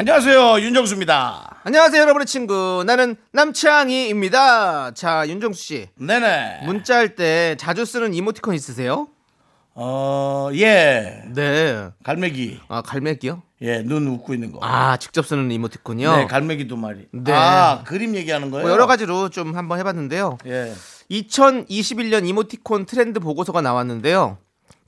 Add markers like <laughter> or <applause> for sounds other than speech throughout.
안녕하세요 윤정수입니다. 안녕하세요, 여러분의 친구. 나는 남창희입니다. 자, 윤정수 씨. 네네. 문자 할 때 자주 쓰는 이모티콘 있으세요? 어, 예. 네. 갈매기. 아, 갈매기요? 예, 눈 웃고 있는 거. 아, 직접 쓰는 이모티콘이요? 네, 갈매기 두 마리. 네. 아, 그림 얘기하는 거예요? 뭐 여러 가지로 좀 한번 해봤는데요. 예. 2021년 이모티콘 트렌드 보고서가 나왔는데요.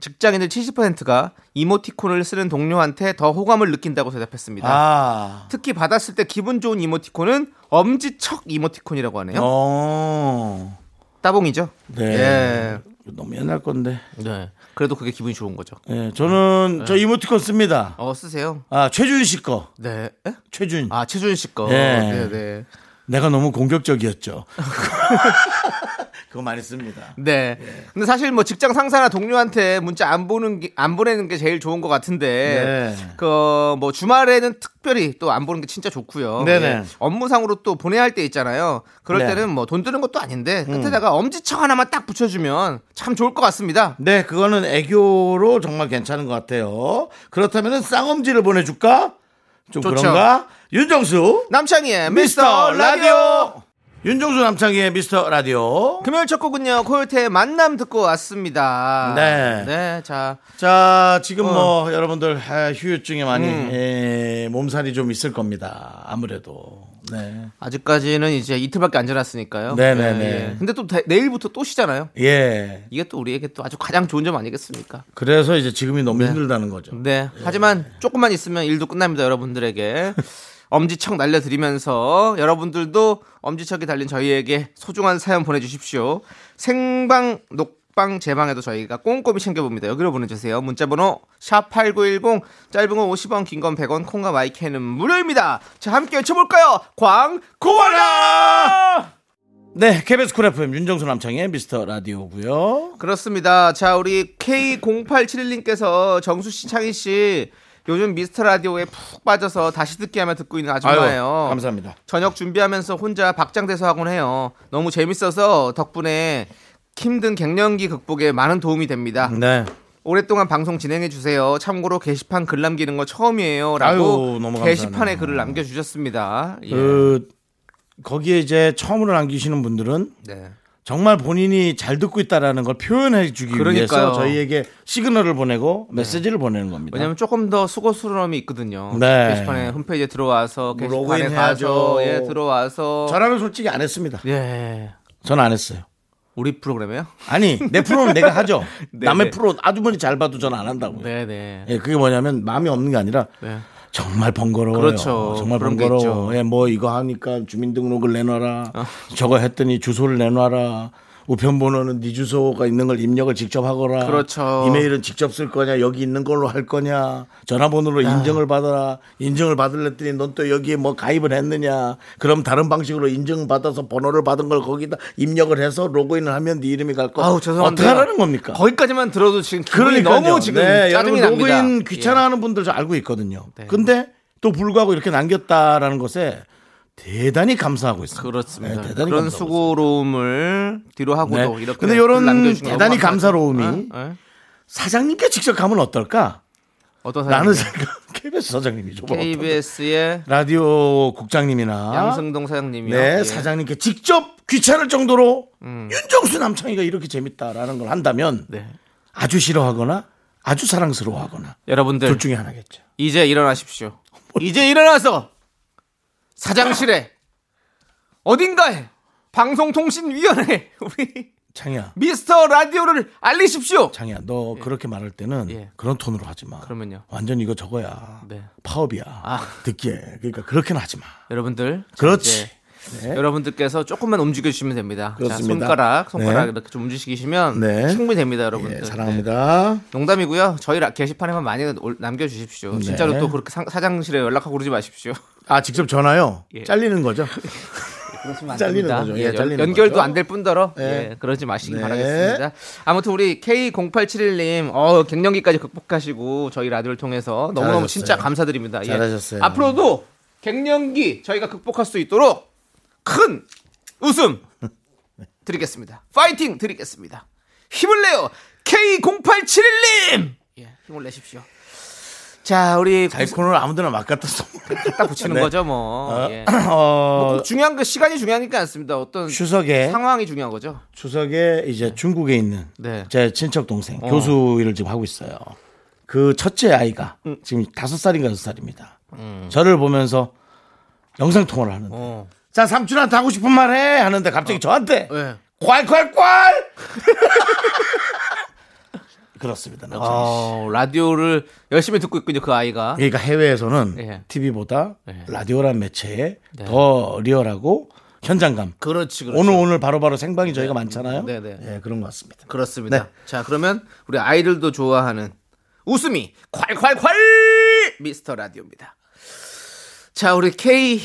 직장인들 70%가 이모티콘을 쓰는 동료한테 더 호감을 느낀다고 대답했습니다. 아. 특히 받았을 때 기분 좋은 이모티콘은 엄지척 이모티콘이라고 하네요. 어. 따봉이죠? 네. 예. 너무 옛날 건데. 네. 그래도 그게 기분이 좋은 거죠. 예, 저는 네. 저 이모티콘 씁니다. 어, 쓰세요. 아, 최준 씨 거. 네. 에? 최준. 아, 최준 씨 거. 예. 네, 네. 내가 너무 공격적이었죠. <laughs> 그거 많이 씁니다. 네. 근데 사실 뭐 직장 상사나 동료한테 문자 안 보는 게, 안 보내는 게 제일 좋은 것 같은데 네. 그뭐 주말에는 특별히 또 안 보는 게 진짜 좋고요. 네네. 예. 업무상으로 또 보내야 할 때 있잖아요. 그럴 네. 음. 때는 뭐 돈 드는 것도 아닌데 끝에다가 엄지척 하나만 딱 붙여주면 참 좋을 것 같습니다. 네, 그거는 애교로 정말 괜찮은 것 같아요. 그렇다면 쌍엄지를 보내줄까? 좀 좋죠. 그런가? 윤정수 남창희의 미스터 라디오. 윤정수 남창희의 미스터 라디오. 금요일 첫 곡은요 코요태의 만남 듣고 왔습니다. 네. 네, 자 자, 지금 어. 뭐 여러분들 아, 휴유증이 많이 음. 에, 몸살이 좀 있을 겁니다. 아무래도. 네. 아직까지는 이제 이틀밖에 안 지났으니까요. 네네네. 예. 근데 또 대- 내일부터 또 쉬잖아요. 예. 이게 또 우리에게 또 아주 가장 좋은 점 아니겠습니까? 그래서 이제 지금이 너무 힘들다는 거죠. 네. 하지만 조금만 있으면 일도 끝납니다, 여러분들에게. 엄지척 날려드리면서 여러분들도 엄지척이 달린 저희에게 소중한 사연 보내주십시오. 생방 녹방 재방에도 저희가 꼼꼼히 챙겨봅니다. 여기로 보내주세요. 문자번호 샵8910 짧은 건 50원 긴 건 100원 콩과 마이K는 무료입니다. 자 함께 외쳐볼까요? 광고하라! 네, KBS 쿨 FM 윤정수 남창희의 미스터 라디오고요. 그렇습니다. 자, 우리 K0871님께서 정수 씨, 창희 씨, 요즘 미스터 라디오에 푹 빠져서 다시 듣기 하며 듣고 있는 아줌마예요. 감사합니다. 저녁 준비하면서 혼자 박장대소 하곤 해요. 너무 재밌어서 덕분에 힘든 갱년기 극복에 많은 도움이 됩니다. 네. 오랫동안 방송 진행해 주세요. 참고로 게시판 글 남기는 거 처음이에요라고 아유. 게시판에 글을 남겨 주셨습니다. 예. 그 거기에 이제 처음으로 남기시는 분들은 네. 정말 본인이 잘 듣고 있다라는 걸 표현해 주기 그러니까요. 위해서 저희에게 시그널을 보내고 메시지를 보내는 겁니다. 왜냐면 조금 더 수고스러움이 있거든요. 네. 게시판에 홈페이지에 들어와서 뭐 게시판에 해야죠. 예 들어와서 저라면 솔직히 안 했습니다. 예 저는 안 했어요. 우리 프로그램이요? 아니 내 프로는 내가 하죠. <laughs> 네, 남의 네. 프로 아주머니 잘 봐도 저는 안 한다고요. 네네. 예, 그게 뭐냐면 마음이 없는 게 아니라 네. 정말 번거로워요. 그렇죠. 정말 번거로워. 예, 뭐 이거 하니까 주민등록을 내놔라. 어. 저거 했더니 주소를 내놔라. 우편번호는 네 주소가 있는 걸 입력을 직접 하거라. 그렇죠. 이메일은 직접 쓸 거냐, 여기 있는 걸로 할 거냐, 전화번호로 인증을 받아라. 인증을 받을랬더니 넌 또 여기에 뭐 가입을 했느냐. 그럼 다른 방식으로 인증 받아서 번호를 받은 걸 거기다 입력을 해서 로그인을 하면 네 이름이 갈 거. 아우 죄송한데 어떻게 하라는 겁니까? 거기까지만 들어도 지금 기분이 그러니까요. 너무 지금 네, 짜증이 여러분 납니다. 로그인 귀찮아하는 분들 저 알고 있거든요. 네. 근데 또 불구하고 이렇게 남겼다라는 것에 대단히 감사하고 예. 있습니다. 그렇습니다. 네, 대단히 그런 수고로움을 뒤로 하고도 네. 이렇게 근데 거 대단히 감사로움이. 어? 어? 사장님께 직접 가면 어떨까? 어떤 라는 사장님? 생각. KBS 사장님이죠. KBS의 라디오 국장님이나 양승동 사장님이요. 네, 예. 사장님께 직접 귀찮을 정도로 윤정수 남창희가 이렇게 재밌다라는 걸 한다면 네. 아주 싫어하거나 아주 사랑스러워하거나 여러분들 둘 중에 하나겠죠. 이제 일어나십시오. 이제 일어나서 사장실에 어딘가에 방송통신위원회 우리 창희야. 미스터 라디오를 알리십시오. 장이야, 너 그렇게 말할 때는 예. 그런 톤으로 하지 마. 그러면요. 완전 이거 저거야. 네. 파업이야. 아. 듣기에. 그러니까 그렇게는 하지 마. 여러분들 자, 그렇지. 네. 여러분들께서 조금만 움직여 주시면 됩니다. 자. 손가락, 손가락 네. 이렇게 좀 움직이시면 네. 충분히 됩니다, 여러분들. 예, 네. 사랑합니다. 농담이고요. 저희 라- 게시판에만 많이 올- 남겨주십시오. 네. 진짜로 또 그렇게 상- 사장실에 연락하고 그러지 마십시오. 아 직접 전화요. 예. 잘리는 거죠. <laughs> 그러시면 안 잘리는 됩니다. 거죠. 예, 예, 연- 잘리는 연결도. 안 될 뿐더러 네. 예, 그러지 마시기 네. 바라겠습니다. 아무튼 우리 K0871님 어, 갱년기까지 극복하시고 저희 라디오를 통해서 너무너무 잘하셨어요. 진짜 감사드립니다. 예. 잘하셨어요. 앞으로도 갱년기 저희가 극복할 수 있도록 큰 웃음 드리겠습니다. 파이팅 드리겠습니다. 힘을 내요 K0871님 예, 힘을 내십시오. 자 우리 자기 코너를 아무데나 막 갖다 써. 갖다 붙이는 <laughs> 네. 거죠 뭐. 예. <clears throat> 어, 꼭 중요한 거 시간이 중요하니까 않습니다. 어떤 추석에 상황이 중요한 거죠. 추석에 이제 중국에 있는 네. 제 친척 동생 어. 교수 일을 지금 하고 있어요. 그 첫째 아이가 음. 지금 다섯 살인가 여섯 살입니다. 저를 보면서 영상 통화를 하는데 어. 자 삼촌한테 하고 싶은 말 해 하는데 갑자기 저한테 네. 콸콸콸 <laughs> 그렇습니다. 남창희 씨. 어, 라디오를 열심히 듣고 있군요, 그 아이가. 그러니까 해외에서는 예. TV보다 예. 라디오란 매체에 더 리얼하고 현장감. 그렇지, 그렇지. 오늘 오늘 바로바로 생방이 저희가 많잖아요. 네, 네. 예, 그런 것 같습니다. 그렇습니다. 네. 자, 그러면 우리 아이들도 좋아하는 웃음이 콸콸콸 미스터 라디오입니다. 자, 우리 K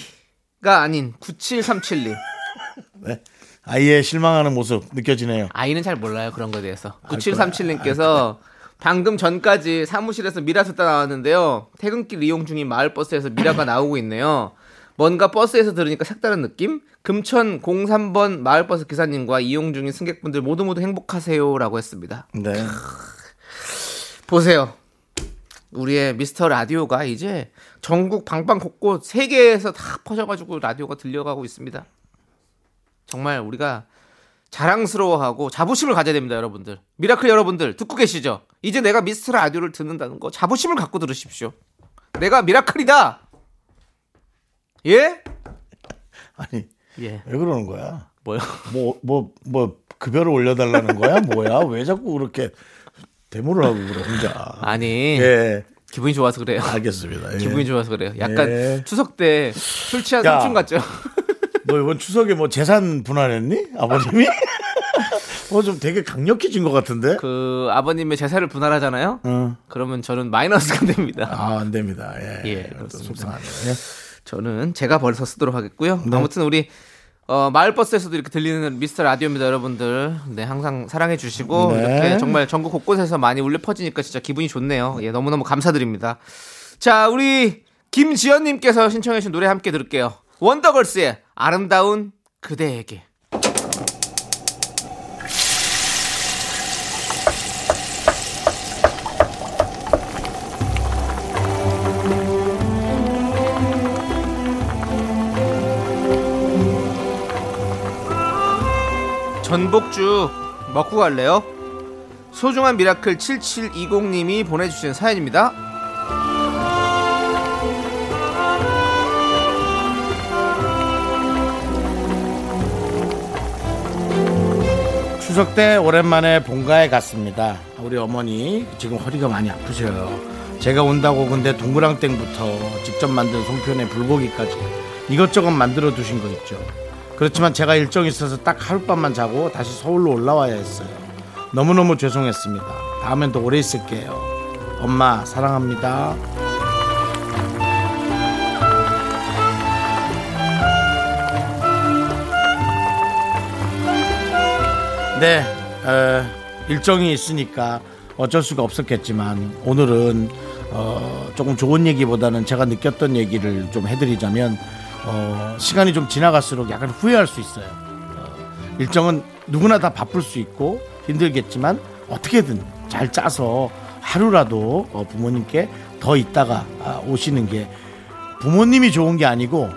가 아닌 9737님. <laughs> 네. 아이의 실망하는 모습 느껴지네요. 아이는 잘 몰라요, 그런 거에 대해서. 9737님께서 방금 전까지 사무실에서 미라 듣다 나왔는데요. 퇴근길 이용 중인 마을버스에서 미라가 <laughs> 나오고 있네요. 뭔가 버스에서 들으니까 색다른 느낌? 금천 03번 마을버스 기사님과 이용 중인 승객분들 모두 모두 행복하세요라고 했습니다. 네. 보세요. 우리의 미스터 라디오가 이제 전국 방방곡곡 세계에서 다 퍼져가지고 라디오가 들려가고 있습니다. 정말 우리가 자랑스러워하고 자부심을 가져야 됩니다, 여러분들. 미라클 여러분들 듣고 계시죠? 이제 내가 미스터 라디오를 듣는다는 거 자부심을 갖고 들으십시오. 내가 미라클이다. 예? <laughs> 아니 예. 왜 그러는 거야? 뭐요? 뭐 뭐 뭐 급여를 올려달라는 거야? 뭐야? 왜 자꾸 그렇게 데모를 하고 그래 혼자? 아니 예, 기분이 좋아서 그래요. 알겠습니다. 예. 기분이 좋아서 그래요. 약간 예. 추석 때 술 취한 야. 삼촌 같죠? <laughs> 너 이번 추석에 뭐 재산 분할했니? 아버님이? 어 <laughs> 좀 되게 강력해진 것 같은데? 그 아버님의 제사를 분할하잖아요. 어. 그러면 저는 마이너스가 됩니다. 아, 안 됩니다. 예. 예, 또 그렇습니다. 속상하네요. 예. 저는 제가 벌써 쓰도록 하겠고요. 네. 아무튼 우리 어, 마을버스에서도 이렇게 들리는 미스터 라디오입니다, 여러분들. 네, 항상 사랑해 주시고 네. 이렇게 정말 전국 곳곳에서 많이 울려 퍼지니까 진짜 기분이 좋네요. 예, 너무너무 감사드립니다. 자, 우리 김지연 님께서 신청해 주신 노래 함께 들을게요. 원더걸스의 아름다운 그대에게. 전복죽 먹고 갈래요? 소중한 미라클 7720님이 보내주신 사연입니다. 추석 때 오랜만에 본가에 갔습니다. 우리 어머니 지금 허리가 많이 아프셔요. 제가 온다고 근데 동그랑땡부터 직접 만든 송편에 불고기까지 이것저것 만들어 두신 거 있죠. 그렇지만 제가 일정이 있어서 딱 하룻밤만 자고 다시 서울로 올라와야 했어요. 너무너무 죄송했습니다. 다음엔 더 오래 있을게요. 엄마 사랑합니다. 네, 어, 일정이 있으니까 어쩔 수가 없었겠지만 오늘은 어, 조금 좋은 얘기보다는 제가 느꼈던 얘기를 좀 해드리자면 어, 시간이 좀 지나갈수록 약간 후회할 수 있어요. 어, 일정은 누구나 다 바쁠 수 있고 힘들겠지만 어떻게든 잘 짜서 하루라도 어, 부모님께 더 있다가 아, 오시는 게 부모님이 좋은 게 아니고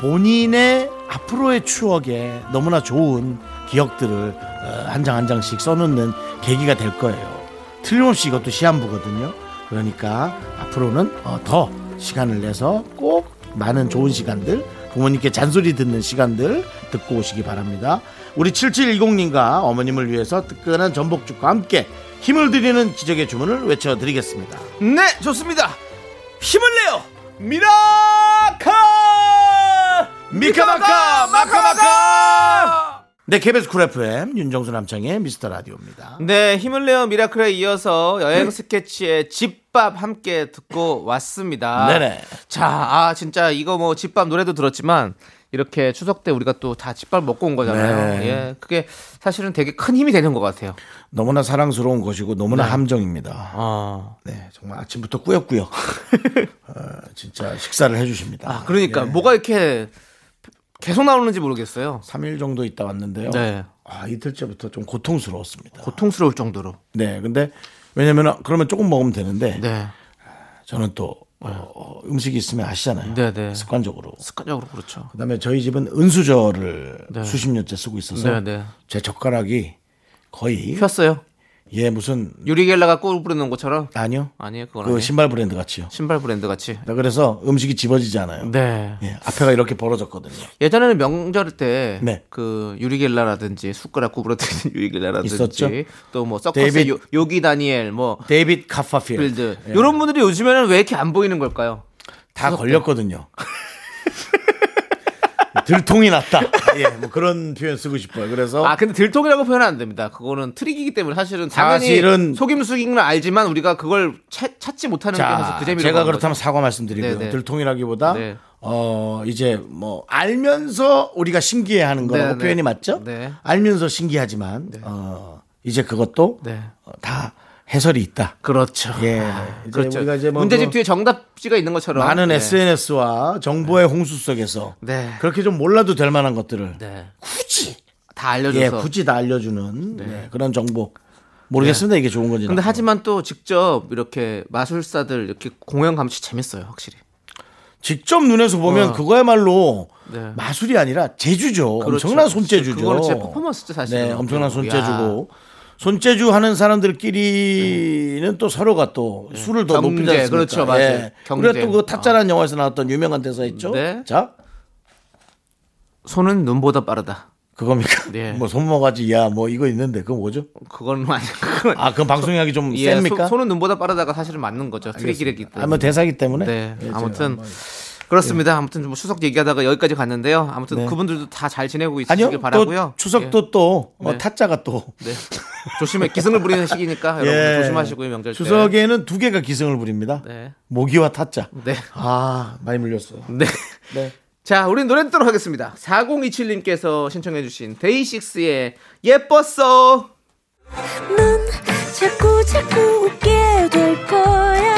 본인의 앞으로의 추억에 너무나 좋은 기억들을 어, 한장한 장씩 써놓는 계기가 될 거예요. 틀림없이 이것도 시한부거든요. 그러니까 앞으로는 어, 더 시간을 내서 꼭 많은 좋은 시간들 부모님께 잔소리 듣는 시간들 듣고 오시기 바랍니다. 우리 7710님과 어머님을 위해서 뜨끈한 전복죽과 함께 힘을 드리는 기적의 주문을 외쳐드리겠습니다. 네, 좋습니다. 힘을 내요! 미라클! 미카마카 마카마카 네 KBS 쿨 FM 윤정수 남창희의 미스터 라디오입니다 네, 힘을 내어 미라클에 이어서 여행 스케치의 집밥 함께 듣고 왔습니다. 네네. 자, 아 진짜 이거 뭐 집밥 노래도 들었지만 이렇게 추석 때 우리가 또 다 집밥 먹고 온 거잖아요. 네. 예, 그게 사실은 되게 큰 힘이 되는 것 같아요. 너무나 사랑스러운 것이고 너무나 함정입니다 아, 네 정말 아침부터 꾸역꾸역 <laughs> 어, 진짜 식사를 해주십니다 아 그러니까 뭐가 이렇게 계속 나오는지 모르겠어요. 3일 정도 있다 왔는데요 네, 아 이틀째부터 좀 고통스러웠습니다 고통스러울 정도로. 네 근데 왜냐면 그러면 조금 먹으면 되는데 네, 저는 또 어, 음식이 있으면 아시잖아요 네, 네. 습관적으로 습관적으로 그렇죠. 그다음에 저희 집은 은수저를 수십 년째 쓰고 있어서 네, 네. 제 젓가락이 거의 폈어요. 얘 무슨 유리겔라가 꿀 뿌리는 것처럼 아니요 아니에요, 그건 그 아니에요. 신발 브랜드 같이요. 신발 브랜드 같이. 그래서 음식이 집어지지 않아요. 네. 예, 앞에가 이렇게 벌어졌거든요. 예전에는 명절 때 네. 그 유리겔라라든지 숟가락 구부러뜨리는 <laughs> 유리겔라라든지 있었죠? 또뭐 서커스 데이빗- 요, 요기 다니엘 뭐 데이빗 카퍼필드 필드 예, 이런 분들이 요즘에는 왜 이렇게 안 보이는 걸까요? 다 걸렸거든요. <laughs> 들통이 났다. 예, 뭐 그런 표현 쓰고 싶어요. 그래서 아 근데 들통이라고 표현은 안 됩니다. 그거는 트릭이기 때문에 사실은 당연히 사실은- 속임수기는 알지만 우리가 그걸 찾, 찾지 못하는 게 자, 사실 그 재미로 제가 그렇다면 거죠. 사과 말씀드리고요. 네, 네. 들통이라기보다 네. 어 이제 뭐 알면서 우리가 신기해하는 거라고 네, 네. 표현이 맞죠? 네. 알면서 신기하지만 어 이제 그것도 네. 어, 다 해설이 있다. 그렇죠. 예, 이제 그렇죠. 우리가 이제 뭐 문제집 그 뒤에 정답지가 있는 것처럼 많은 네. SNS와 정보의 홍수 속에서 네. 그렇게 좀 몰라도 될 만한 것들을 네. 굳이 다 알려줘서. 예 굳이 다 알려주는 네, 그런 정보 모르겠습니다 이게 좋은 건지 근데 하지만 또 직접 이렇게 마술사들 이렇게 공연 감시 재밌어요, 확실히. 직접 눈에서 보면 어. 그거야말로 네. 마술이 아니라 재주죠. 그렇죠. 엄청난 손재주죠. 그거는 진짜 퍼포먼스죠, 사실은. 네, 엄청난 야. 손재주고. 손재주 하는 사람들끼리는 또 서로가 또 술을 더 경제, 높이지 않습니까? 그렇죠, 맞아요. 예. 경쟁. 우리가 또그 타짜라는 영화에서 나왔던 유명한 대사 있죠. 네. 자, 손은 눈보다 빠르다. 그겁니까? 네. <laughs> 뭐 손모가지 야뭐 이거 있는데 그거 뭐죠? 그건 아니 그건 아, 그건 방송하기 좀 예, 셉니까? 소- 손은 눈보다 빠르다가 사실은 맞는 거죠. 트릭이랬기 때문에. 아, 뭐 대사기 때문에. 네. 예, 제가 아무튼 뭐- 그렇습니다. 아무튼 뭐 추석 얘기하다가 여기까지 갔는데요. 아무튼 네. 그분들도 다 잘 지내고 있으시길 아니요. 바라고요. 추석도 또 어, 네. 타짜가 또 예. 네. 조심해 기승을 부리는 시기니까 여러분 예. 조심하시고요 명절 때. 추석에는 두 개가 기승을 부립니다. 네. 모기와 타짜. 네. 아, 많이 물렸어요. 네. 네. 자, 우린 노래 듣도록 하겠습니다. 4027님께서 신청해주신 데이식스의 예뻤어. 넌 자꾸 자꾸 웃게 될 거야.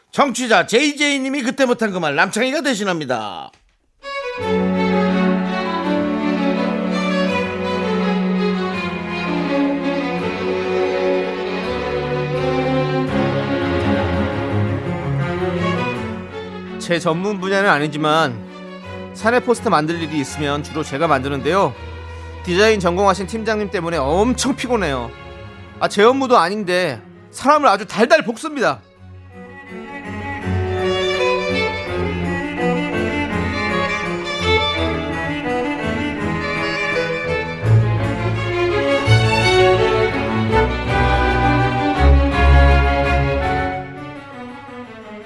청취자 JJ님이 그때 못한 그 말 남창희가 대신합니다. 제 전문 분야는 아니지만 사내 포스터 만들 일이 있으면 주로 제가 만드는데요. 디자인 전공하신 팀장님 때문에 엄청 피곤해요. 아, 제 업무도 아닌데 사람을 아주 달달 볶습니다.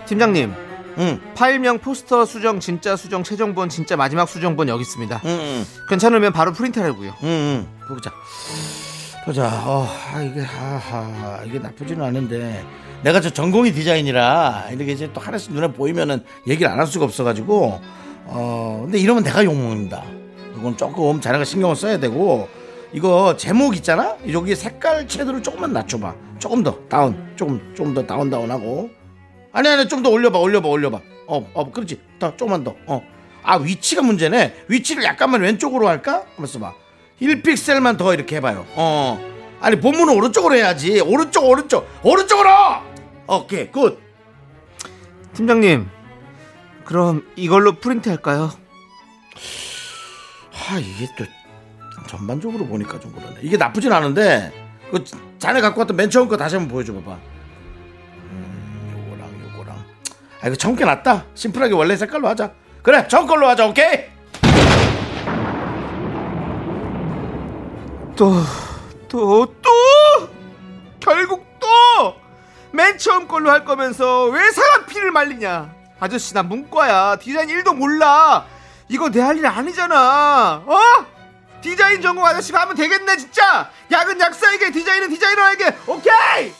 팀장님, 응, 파일명 포스터 수정 진짜 수정 최종본 진짜 마지막 수정본 여기 있습니다. 응, 응, 괜찮으면 바로 프린트하려고요. 응, 응. 보자. 보자. 어, 아, 이게, 하하, 이게 나쁘지는 않은데. 내가 저 전공이 디자인이라 이렇게 이제 또 하나씩 눈에 보이면은 얘기를 안 할 수가 없어가지고, 어, 근데 이러면 내가 욕먹는다. 이건 조금 자네가 신경을 써야 되고, 이거 제목 있잖아? 여기 색깔 채도를 조금만 낮춰봐. 조금 더, 다운. 조금, 조금 더 다운, 다운하고. 아니, 아니, 좀 더 올려봐, 올려봐, 올려봐. 어, 어, 그렇지. 더, 조금만 더. 어. 아, 위치가 문제네. 위치를 약간만 왼쪽으로 할까? 한번 써봐. 1픽셀만 더 이렇게 해봐요. 어. 아니, 본문은 오른쪽으로 해야지. 오른쪽, 오른쪽, 오른쪽으로! 오케이, good. 팀장님, 그럼 이걸로 프린트 할까요? 아 이게 또 전반적으로 보니까 좀 그러네. 이게 나쁘진 않은데 그 자네 갖고 왔던 맨 처음 거 다시 한번 보여줘 봐봐. 아 이거 처음 게 낫다. 심플하게 원래 색깔로 하자. 그래 처음 걸로 하자. 오케이. 또, 또, 또! 결국 또! 맨 처음 걸로 할 거면서 왜 사람 피를 말리냐? 아저씨, 나 문과야. 디자인 1도 몰라. 이거 내 할 일 아니잖아. 어? 디자인 전공 아저씨가 하면 되겠네, 진짜! 약은 약사에게, 디자인은 디자이너에게, 오케이!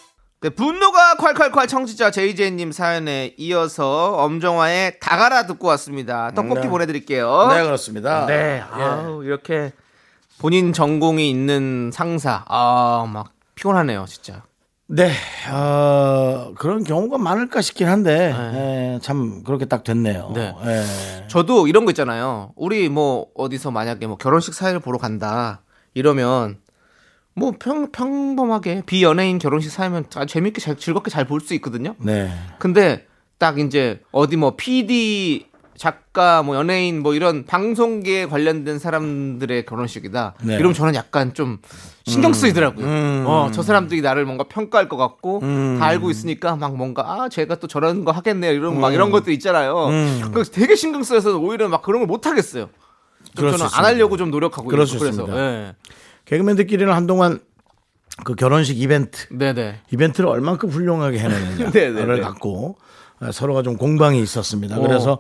네, 분노가 콸콸콸 청취자 JJ님 사연에 이어서 엄정화의 다가라 듣고 왔습니다. 떡볶이 네. 보내드릴게요. 네 그렇습니다. 네, 예. 아우, 이렇게 본인 전공이 있는 상사, 아, 막 피곤하네요, 진짜. 네, 어, 그런 경우가 많을까 싶긴 한데 네. 예, 참 그렇게 딱 됐네요. 네. 예. 저도 이런 거 있잖아요. 우리 뭐 어디서 만약에 뭐 결혼식 사회를 보러 간다 이러면 뭐 평, 평범하게 비연예인 결혼식 사회면 아주 재밌게 잘, 즐겁게 잘 볼 수 있거든요. 네. 근데 딱 이제 어디 뭐 PD 작가 뭐 연예인 뭐 이런 방송계에 관련된 사람들의 결혼식이다. 네. 이러면 저는 약간 좀 신경 쓰이더라고요. 음. 어, 저 사람들이 나를 뭔가 평가할 것 같고 음. 다 알고 있으니까 막 뭔가 아 제가 또 저런 거 하겠네요. 이런 막 이런 것들 있잖아요. 음. 그래서 되게 신경 쓰여서 오히려 막 그런 걸 못 하겠어요. 저는 수 안. 하려고 좀 노력하고 있고 수 그래서. 예. 개그맨들끼리는 한동안 그 결혼식 이벤트 네네. 이벤트를 얼만큼 훌륭하게 해내느냐를 <laughs> 네, 네, 네. 갖고 어, 서로가 좀 공방이 있었습니다. 어. 그래서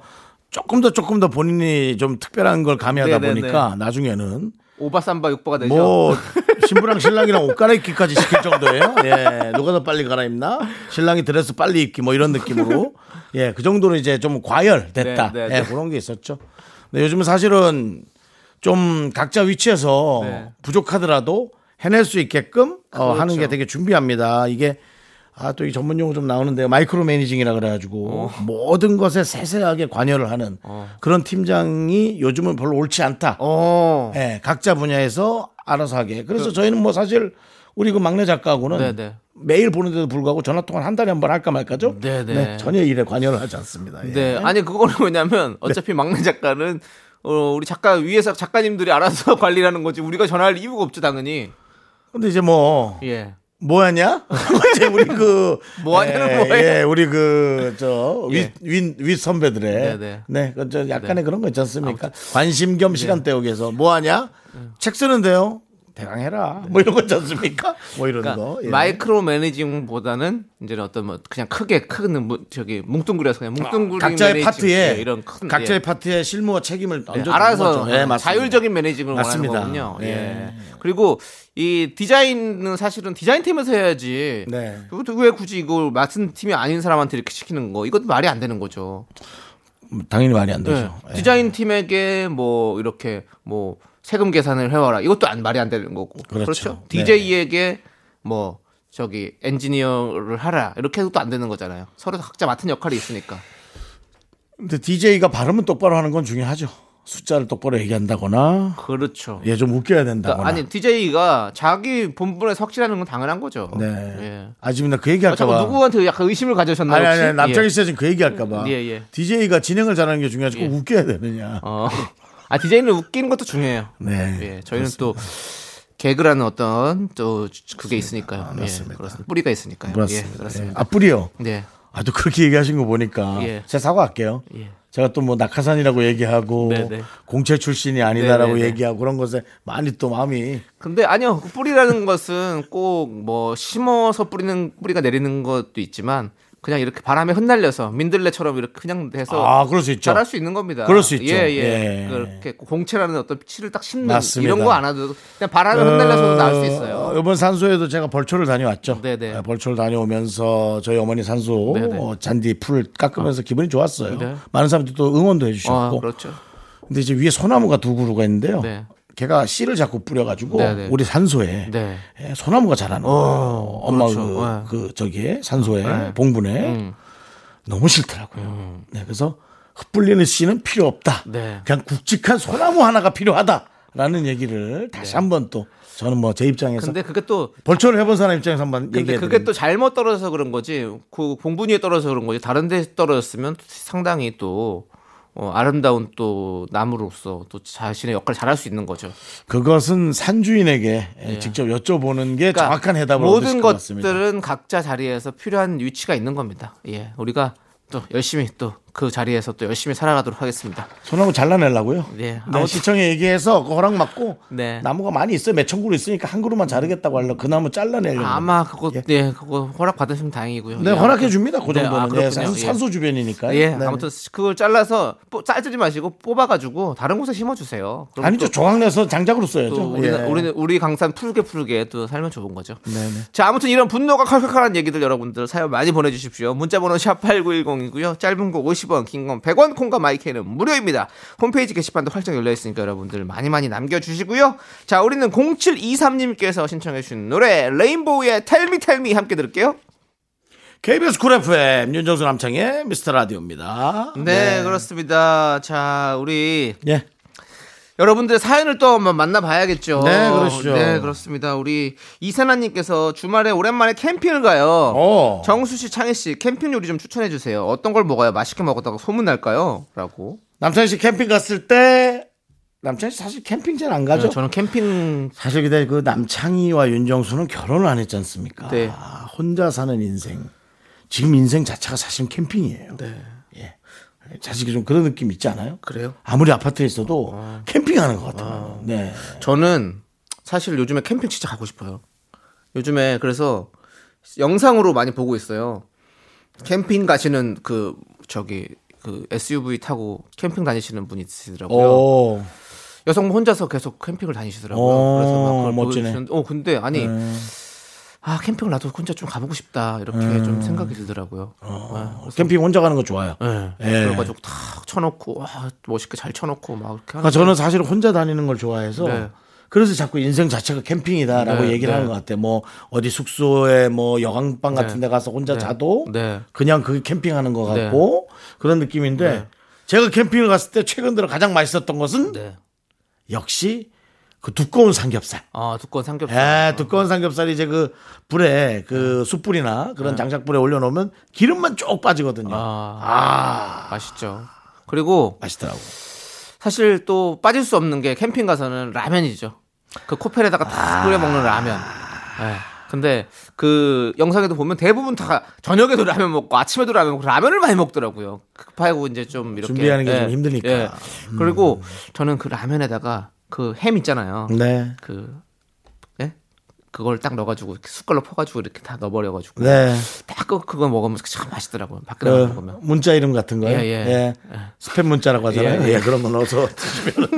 조금 더 조금 더 본인이 좀 특별한 걸 가미하다 네, 네, 보니까 나중에는 오바삼바 육바가 되죠. 뭐 신부랑 신랑이랑 옷 갈아입기까지 시킬 정도예요. 예, 누가 더 빨리 갈아입나? 신랑이 드레스 빨리 입기 뭐 이런 느낌으로 예, 그 정도로 이제 좀 과열됐다. 네, 네, 예, 네. 그런 게 있었죠. 근데 요즘은 사실은 좀 각자 위치에서 네. 부족하더라도 해낼 수 있게끔 어, 그렇죠. 하는 게 되게 준비합니다. 이게 아 또 이 전문 용어 좀 나오는데요. 마이크로 매니징이라 그래가지고 어. 모든 것에 세세하게 관여를 하는 그런 팀장이 요즘은 별로 옳지 않다. 어. 예, 각자 분야에서 알아서 하게. 그래서 저희는 뭐 사실 우리 그 막내 작가하고는 네네. 매일 보는데도 불구하고 전화 통화 한 달에 한 번 할까 말까죠? 네네. 전혀 일에 관여를 하지 않습니다. 예. 네. 아니 그거는 왜냐면 어차피 막내 작가는 어, 우리 작가 위에서 작가님들이 알아서 <laughs> 관리하는 거지 우리가 전화할 이유가 없죠 당연히. 근데 이제 뭐 예. 뭐하냐? <laughs> 이제 우리 그 뭐하냐는 예, 뭐예요? 예, 우리 그저윗윗 예. 윗, 선배들의 네네. 네, 그저 약간의 그런 거 있지 않습니까? 관심 겸 시간 때우기에서 뭐하냐? 책 쓰는데요. 대강 해라. 뭐 이런 거 있지 않습니까? <laughs> 뭐 이런 그러니까 거. 예. 마이크로 매니징보다는 이제는 어떤 뭐 그냥 크게 큰뭐 저기 뭉뚱그려서 그냥 뭉뚱그리 각자의 매니징, 파트에 예, 이런 큰 각자의 예. 파트에 실무와 책임을 네, 얹어 알아서 예, 맞습니다. 자율적인 매니징을 맞습니다. 원하는 거군요. 예. 예. 그리고 이 디자인은 사실은 디자인 팀에서 해야지. 네. 그것도 왜 굳이 이걸 맡은 팀이 아닌 사람한테 이렇게 시키는 거? 이것도 말이 안 되는 거죠. 당연히 말이 안 네. 되죠. 예. 디자인 팀에게 뭐 이렇게 뭐 세금 계산을 해와라. 이것도 안 말이 안 되는 거고. 그렇죠. 그렇죠. 네. DJ에게 뭐 저기 엔지니어를 하라. 이렇게 해도 안 되는 거잖아요. 서로 각자 맡은 역할이 있으니까. 근데 DJ가 발음은 똑바로 하는 건 중요하죠. 숫자를 똑바로 얘기한다거나 그렇죠. 예좀 웃겨야 된다거나. 그러니까 아니 DJ가 자기 본분에 석실하는 건 당연한 거죠. 네. 예. 아 지금 나그 아, 얘기 할까 자꾸 봐. 누구한테 약간 의심을 가져셨나요? 아니 아니? 아니 남창희 예. 씨가 지금 그 얘기 할까 봐. 예, 예. DJ가 진행을 잘하는 게 중요하지 꼭 예. 웃겨야 되느냐. 어. 아 DJ는 웃기는 것도 중요해요. 네. 예, 저희는 또 개그라는 어떤 또 그게 있으니까요. 예, 맞습니다. 그렇습니다. 뿌리가 있으니까요. 그렇습니다. 예, 그렇습니다. 예. 아 뿌리요. 네. 아 또 그렇게 얘기하신 거 보니까 예. 제가 사과할게요. 예. 제가 또 뭐 낙하산이라고 얘기하고 네, 네. 공채 출신이 아니다라고 네, 네, 네. 얘기하고 그런 것에 많이 또 마음이 근데 아니요. 그 뿌리라는 것은 꼭 뭐 심어서 뿌리는 뿌리가 내리는 것도 있지만 그냥 이렇게 바람에 흩날려서 민들레처럼 이렇게 그냥 돼서 아 그럴 수 있죠. 잘할 수 있는 겁니다. 그럴 수 있죠. 예, 예. 예. 그렇게 공채라는 어떤 치를 딱 심는 맞습니다. 이런 거안 해도 그냥 바람에 흩날려서도 나올 수 있어요. 이번 산소에도 제가 벌초를 다녀왔죠. 네네. 아, 벌초를 다녀오면서 저희 어머니 산소 네네. 어, 잔디 풀 깎으면서 기분이 좋았어요. 네. 많은 사람들이 또 응원도 해주셨고. 아, 그렇죠. 근데 이제 위에 소나무가 두 그루가 있는데요. 네. 걔가 씨를 자꾸 뿌려가지고 네네. 우리 산소에 네. 예, 소나무가 자라는 거예요. 엄마 그렇죠. 그, 네. 그 저기에 산소에 네. 봉분에 음. 너무 싫더라고요. 네, 그래서 흩불리는 씨는 필요 없다. 네. 그냥 굵직한 소나무 하나가 필요하다 라는 얘기를 다시 한번 또 저는 뭐 제 입장에서 네. 근데 그게 또 벌초를 해본 사람 입장에서 한번 근데 얘기해 그게 또 잘못 떨어져서 그런 거지. 그 공분위에 떨어져서 그런 거지. 다른 데 떨어졌으면 상당히 또 어, 아름다운 또 나무로서 또 자신의 역할을 잘할 수 있는 거죠. 그것은 산주인에게 직접 여쭤보는 게 정확한 해답을 예. 그러니까 모든. 것들은 각자 자리에서 필요한 위치가 있는 겁니다. 예, 우리가 또 열심히 또 그 자리에서 또 열심히 살아가도록 하겠습니다. 손하고 잘라내려고요. 네, 네, 아무튼- 시청에 얘기해서 그 허락 받고 네. 나무가 많이 있어요. 몇천 그루 있으니까 한 그루만 자르겠다고 하려 그 나무 잘라내려고. 아마 그거 예. 네 그거 허락 받으시면 다행이고요. 네, 예, 허락해 줍니다. 그 네, 정도는. 아, 네, 그렇군요. 산소, 예. 산소 주변이니까. 예, 네. 아무튼 그걸 잘라서 뽀- 잘르지 마시고 뽑아 가지고 다른 곳에 심어 주세요. 그럼 아니죠. 또- 조각내서 장작으로 써야죠. 또 우리는, 예. 우리는 우리 강산 푸르게 푸르게 또 살면 좋은 거죠. 네 네. 자, 아무튼 이런 분노가 칼칼칼한 얘기들 여러분들 사연 많이 보내 주십시오. 문자 번호 샵 #8910이고요. 짧은 거 50 원, 긴 건 100원, 콩과 마이크는 무료입니다. 홈페이지 게시판도 활짝 열려 있으니까 여러분들 많이 많이 남겨주시고요. 자, 우리는 0723님께서 신청해주신 노래 레인보우의 텔미 텔미 함께 들을게요. KBS 쿨 FM 윤정수 남창희의 미스터 라디오입니다. 네, 그렇습니다. 자, 우리 예. 여러분들의 사연을 또 한번 만나봐야겠죠. 네, 그러시죠. 네, 그렇습니다. 우리 이세나님께서 주말에 오랜만에 캠핑을 가요. 어. 정수 씨, 창희 씨, 캠핑 요리 좀 추천해 주세요. 어떤 걸 먹어야 맛있게 먹었다고 소문 날까요? 라고. 남창희 씨 캠핑 갔을 때 남창희 씨 사실 캠핑 잘 안 가죠? 네, 저는 캠핑 사실 근데 그 남창희와 윤정수는 결혼을 안 했지 않습니까? 네. 아, 혼자 사는 인생. 지금 인생 자체가 사실은 캠핑이에요. 네. 예. 사실 좀 그런 느낌 있지 않아요? 그래요? 아무리 아파트에 있어도 캠핑하는 것 같아요. 네. 저는 사실 요즘에 캠핑 진짜 가고 싶어요. 요즘에 그래서 영상으로 많이 보고 있어요. 캠핑 가시는 그 저기 그 SUV 타고 캠핑 다니시는 분이 있으시더라고요. 오. 여성분 혼자서 계속 캠핑을 다니시더라고요. 오, 그래서 막 그걸 멋지네. 보여주시는데, 어 근데 아니 아 캠핑을 나도 혼자 좀 가보고 싶다 이렇게 좀 생각이 들더라고요. 네, 그래서 캠핑 혼자 가는 거 좋아요. 네. 예. 그래가지고 탁 쳐놓고 와 멋있게 잘 쳐놓고 막 이렇게 그러니까 저는 사실 혼자 다니는 걸 좋아해서 네. 그래서 자꾸 인생 자체가 캠핑이다라고 네, 얘기를 네. 하는 것 같아요. 뭐 어디 숙소에 뭐 여강방 같은 데 가서 혼자 네. 자도 네. 그냥 그게 캠핑하는 것 같고 그런 느낌인데 제가 캠핑을 갔을 때 최근 들어 가장 맛있었던 것은 네. 역시 그 두꺼운 삼겹살. 아 두꺼운 삼겹살. 예, 두꺼운 삼겹살이 이제 그 불에 그 숯불이나 그런 장작불에 올려놓으면 기름만 쭉 빠지거든요. 네. 아, 아, 맛있죠. 그리고 맛있더라고. 사실 또 빠질 수 없는 게 캠핑 가서는 라면이죠. 그 코펠에다가 딱 끓여 먹는 라면. 예. 근데 그 영상에도 보면 대부분 다 저녁에도 라면 먹고 아침에도 라면 먹고 라면을 많이 먹더라고요. 급하고 이제 좀 이렇게 준비하는 게 좀 힘드니까. 음. 그리고 저는 그 라면에다가 그 햄 있잖아요. 네. 그 예? 그걸 딱 넣어가지고 숟갈로 퍼가지고 이렇게 다 넣어버려가지고 네. 딱 그- 그거 먹으면 참 맛있더라고요. 밖에 그 먹으면. 문자 이름 같은 거요? 예, 예. 스팸 문자라고 하잖아요. 예, 예, 예. 그런 거 넣어서 <laughs> 드시면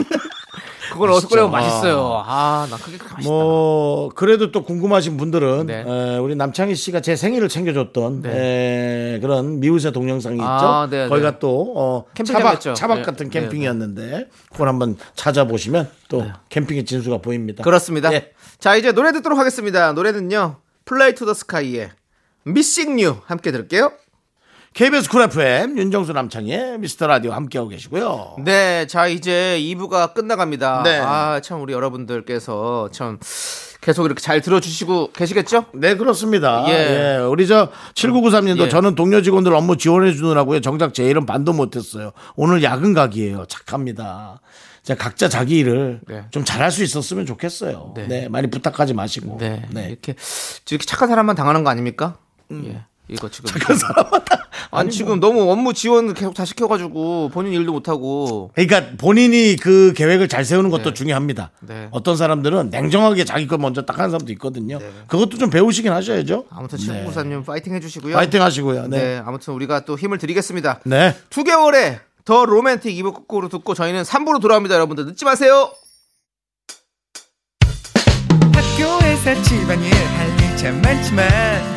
그걸 어서 맛있죠. 맛있어요. 아, 나 그게 맛있다. 뭐 그래도 또 궁금하신 분들은 네. 에, 우리 남창희 씨가 제 생일을 챙겨줬던 네. 에, 그런 미우새 동영상이 있죠. 아, 네, 거기가 네. 또 어. 차박 차박 네. 같은 네, 캠핑이었는데 그걸 한번 찾아보시면 또 캠핑의 진수가 보입니다. 그렇습니다. 예. 자, 이제 노래 듣도록 하겠습니다. 노래는요. Fly to the Sky의 Missing You 함께 들을게요. KBS 쿨 FM 윤정수 남창희의 미스터 라디오 함께하고 계시고요. 네, 자 이제 2부가 끝나갑니다. 네. 아, 참 우리 여러분들께서 참 계속 이렇게 잘 들어주시고 계시겠죠? 네, 그렇습니다. 예. 예. 우리 저 7993님도 예. 저는 동료 직원들 업무 지원해 주느라고요. 정작 제 일은 반도 못했어요. 오늘 야근 각이에요. 착합니다. 자, 각자 자기 일을 네. 좀 잘할 수 있었으면 좋겠어요. 네. 네. 많이 부탁하지 마시고. 네, 네. 이렇게 이렇게 착한 사람만 당하는 거 아닙니까? 예, 이거 지금 착한 사람마다 아니 지금 너무 업무 지원 계속 다 시켜가지고 본인 일도 못 하고 그러니까 본인이 그 계획을 잘 세우는 것도 중요합니다. 네. 어떤 사람들은 냉정하게 자기 걸 먼저 딱 하는 사람도 있거든요. 그것도 좀 배우시긴 하셔야죠. 아무튼 친구사님 파이팅 해주시고요. 파이팅 하시고요. 네. 네. 아무튼 우리가 또 힘을 드리겠습니다. 네. 두 개월에 더 로맨틱 2부 끝곡으로 듣고 저희는 3부로 돌아옵니다. 여러분들 늦지 마세요. 학교에서 집안일 할일참 많지만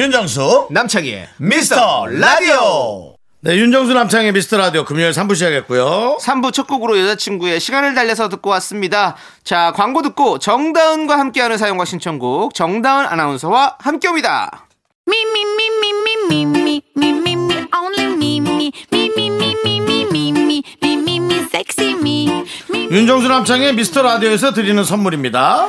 윤정수 남창희의 미스터 라디오 네, 윤정수 남창의 미스터 라디오 금요일 3부 시작했고요. 3부 첫 곡으로 여자친구의 시간을 달려서 듣고 왔습니다. 자, 광고 듣고 정다은과 함께하는 사용과 신청곡 정다은 아나운서와 함께옵니다. 윤정수 남창의 미스터 라디오에서 드리는 선물입니다.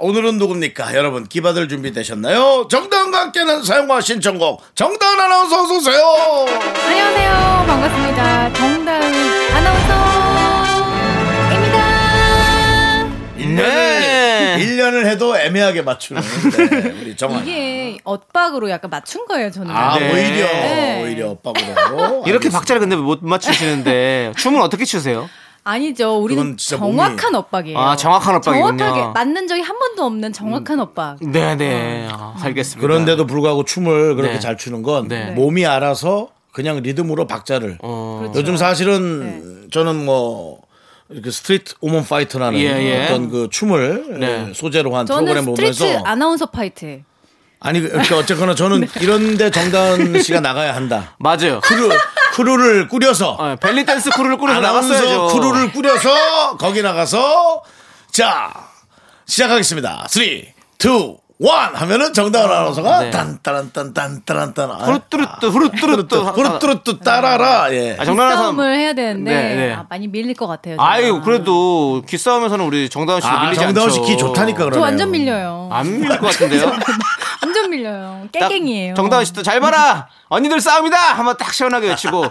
오늘은 누굽니까 여러분 기 받을 준비 되셨나요 정다은과 함께하는 사연과 신청곡 정다은 아나운서 어서 오세요 안녕하세요. 반갑습니다. 정다은 아나운서입니다. 네. 1년을 해도 애매하게 맞추는 네, 우리 정한 이게 엇박으로 약간 맞춘 거예요, 저는. 아 네. 오히려 네. 오히려 오빠보다 이렇게 박자를 근데 못 맞추시는데 춤은 어떻게 추세요? 아니죠. 우리는 정확한 몸이- 엇박이에요. 아, 정확한 엇박이군요. 정확하게 맞는 적이 한 번도 없는 정확한 엇박. 네 네 아, 알겠습니다 그런데도 불구하고 춤을 그렇게 네. 잘 추는 건 네. 몸이 알아서 그냥 리듬으로 박자를 어, 그렇죠. 요즘 사실은 저는 뭐 이렇게 스트리트 우먼 파이터라는 예, 예. 어떤 그 춤을 네. 소재로 한 저는 프로그램을 스트리트 보면서 아나운서 파이트. 아니 그러니까 어쨌거나 저는 <laughs> 이런데 정다은 씨가 나가야 한다. 맞아요 크루 크루를 꾸려서 어, 벨리 댄스 크루를 꾸려서 나갔어야죠 크루를 꾸려서 거기 나가서 자 시작하겠습니다. 3, 2, 1 하면은 정다은 아나운서가 네. 딴따란딴딴따란딴 후루뚜루뚜 후루뚜루뚜 후루뚜루뚜 따라라 예. 아, 정다은 아나운서 싸움을 해야 되는데 네, 네. 아, 많이 밀릴 것 같아요. 제가. 아유 그래도 기싸움에서는 우리 정다은 씨도 아, 밀리지 정다은 않죠 씨기 좋다니까 그러네요. 저 완전 밀려요. 안 밀릴 것 같은데요 <laughs> 완전 밀려요. 딱 깨갱이에요. 정다은 씨도 잘 봐라 언니들 싸움이다 한번 딱 시원하게 외치고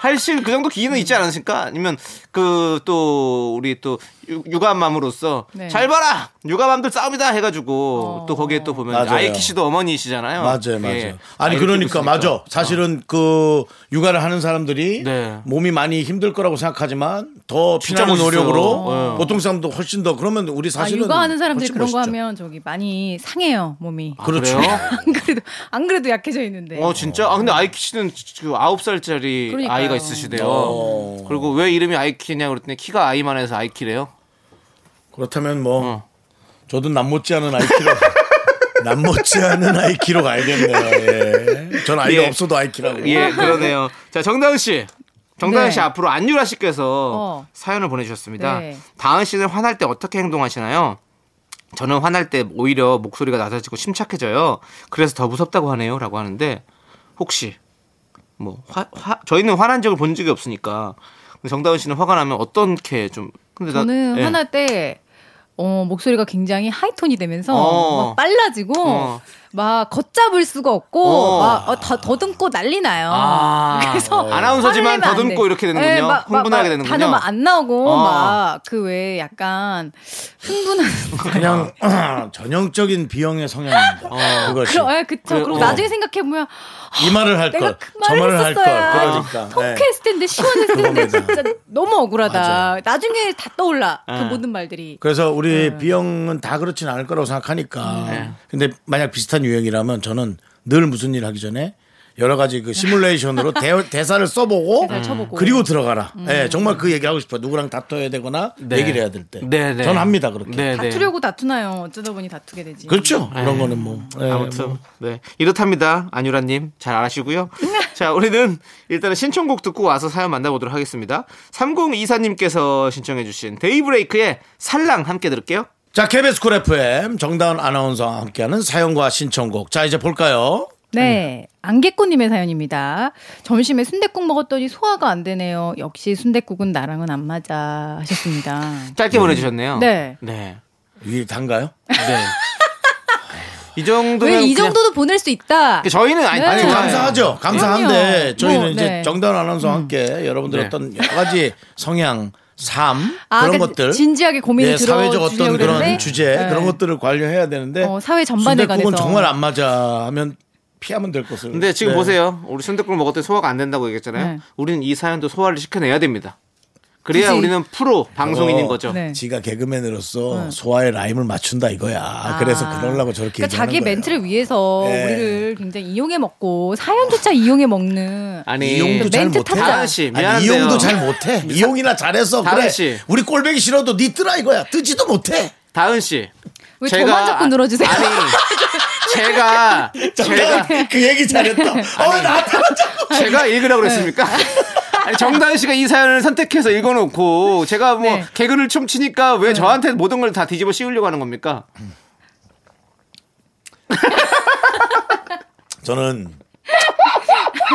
할실 그 정도 기회는 있지 않으십니까? 아니면 그 또 우리 또 유- 육아맘으로서 네. 잘 봐라 육아맘들 싸움이다 해가지고 또 거기에 또 보면 맞아요. 아이키 씨도 어머니시잖아요. 맞아요, 맞아요. 예. 아니 그러니까. 맞아. 사실은 그 육아를 하는 사람들이 네. 몸이 많이 힘들 거라고 생각하지만 더 피나는. 노력으로 네. 보통 사람도 훨씬 더 그러면 우리 아, 사실은 육아하는 사람들이 그런 거 멋있죠. 하면 저기 많이 상해요 몸이. 아, 그렇죠. 그래요? <laughs> 안 그래도 안 그래도 약해져 있는데. 어 진짜? 아 근데 아이키 씨는 그 아홉 살짜리. 아이가 있으시대요. 어. 그리고 왜 이름이 아이키냐 그랬더니 키가 아이만 해서 아이키래요. 그렇다면 뭐 어. 저도 남 못지않은 아이키로 <laughs> 남 못지않은 아이키로 가야겠네요. 예. 전 아이가 예. 없어도 아이키라고. 예, 그러네요. 자, 정다은 씨. 정다은 네. 씨 앞으로 안유라 씨께서 어. 사연을 보내주셨습니다. 네. 다은 씨는 화날 때 어떻게 행동하시나요? 저는 화날 때 오히려 목소리가 낮아지고 침착해져요. 그래서 더 무섭다고 하네요. 라고 하는데, 혹시, 뭐, 화, 화, 저희는 화난 적을 본 적이 없으니까. 근데 정다은 씨는 화가 나면 어떻게 좀, 근데 나- 저는 예. 화날 때 어, 목소리가 굉장히 하이톤이 되면서 어. 막 빨라지고 어. 막 걷잡을 수가 없고 어. 막 어, 더, 더듬고 난리 나요. 아, <laughs> 그래서 아나운서지만 더듬고 돼. 이렇게 되는군요. 네, 막- 막- 흥분하게 막 되는군요. 단어 막 안 나오고 어. 막그왜 약간 흥분한 <laughs> 그냥 <clears throat> 전형적인 비형의 성향입니다. 그것이 그런 예, 그쵸. 그리고 어. 나중에 생각해 보면 이 말을 할 내가 걸, 그저 말을 말을 할 걸. 했었어야 그러니까. 네. 통쾌했을 텐데 시원했을 <laughs> 텐데. 진짜 너무 억울하다. 맞아. 나중에 다 떠올라 그 네. 모든 말들이. 그래서 우리 네. B형은 다 그렇진 않을 거라고 생각하니까. 네. 근데 만약 비슷한 유형이라면 저는 늘 무슨 일 하기 전에 여러 가지 그 시뮬레이션으로 <laughs> 대, 사를 써보고 대사를 쳐보고. 그리고 들어가라. 예, 정말 그 얘기 하고 싶어요. 누구랑 다퉈야 되거나 네. 얘기를 해야 될 때. 네, 네. 저는 합니다 그렇게. 네, 네. 다투려고 다투나요. 어쩌다 보니 다투게 되지. 그렇죠. 그런 거는 뭐. 예, 아무튼 뭐. 네 이렇답니다 안유라님 잘 아시고요 <laughs> 자 우리는 일단은 신청곡 듣고 와서 사연 만나보도록 하겠습니다 3024님께서 신청해주신 데이브레이크의 살랑 함께 들을게요 자, KBS 쿨 FM 정다은 아나운서와 함께하는 사연과 신청곡. 자, 이제 볼까요? 네, 안개꽃님의 사연입니다. 점심에 순댓국 먹었더니 소화가 안 되네요. 역시 순댓국은 나랑은 안 맞아 하셨습니다. 짧게 보내주셨네요. 네. 네. 이게 단가요? 네. <laughs> 이 정도면 왜 이 그냥- 정도도 보낼 수 있다? 저희는 아니, 네. 아니 네. 감사하죠. 감사한데 그럼요. 저희는 뭐, 이제 네. 정다은 아나운서와 함께 여러분들 네. 어떤 여러 가지 <laughs> 성향, 삶 아, 그런 그러니까 것들 진지하게 고민을 예, 사회적 어떤 그런 주제 네. 그런 것들을 관련해야 되는데 어, 사회 전반에 관해서. 정말 안 맞아 하면 피하면 될 것을. 근데 지금 네. 보세요. 우리 순댓국을 먹었더니 소화가 안 된다고 얘기했잖아요. 네. 우리는 이 사연도 소화를 시켜내야 됩니다. 그래야 그치. 우리는 프로 방송인인 어, 거죠. 네. 지가 개그맨으로서 소화의 라임을 맞춘다 이거야. 그래서 그러려고 저렇게 그러니까 자기 거예요. 멘트를 위해서 네. 우리를 굉장히 이용해 먹고 사연조차 이용해 먹는 아니 이용도 잘 멘트 못해. 다은 씨 아니. 이용도 잘 못해. <laughs> 이용이나 잘해서 그래. 씨. 우리 꼴배기 싫어도 니 뜨라 이거야. 뜨지도 못해. 다은 씨. 왜 저만 자꾸 늘어주세요? 아니 제가 <laughs> 제가 그 얘기 잘했다. 어 나한테만 자꾸. 제가 읽으라고 그랬습니까? 아니, 정다은 씨가 이 사연을 선택해서 읽어놓고 제가 뭐 네. 개그를 좀 치니까 왜 저한테 모든 걸 다 뒤집어 씌우려고 하는 겁니까? 저는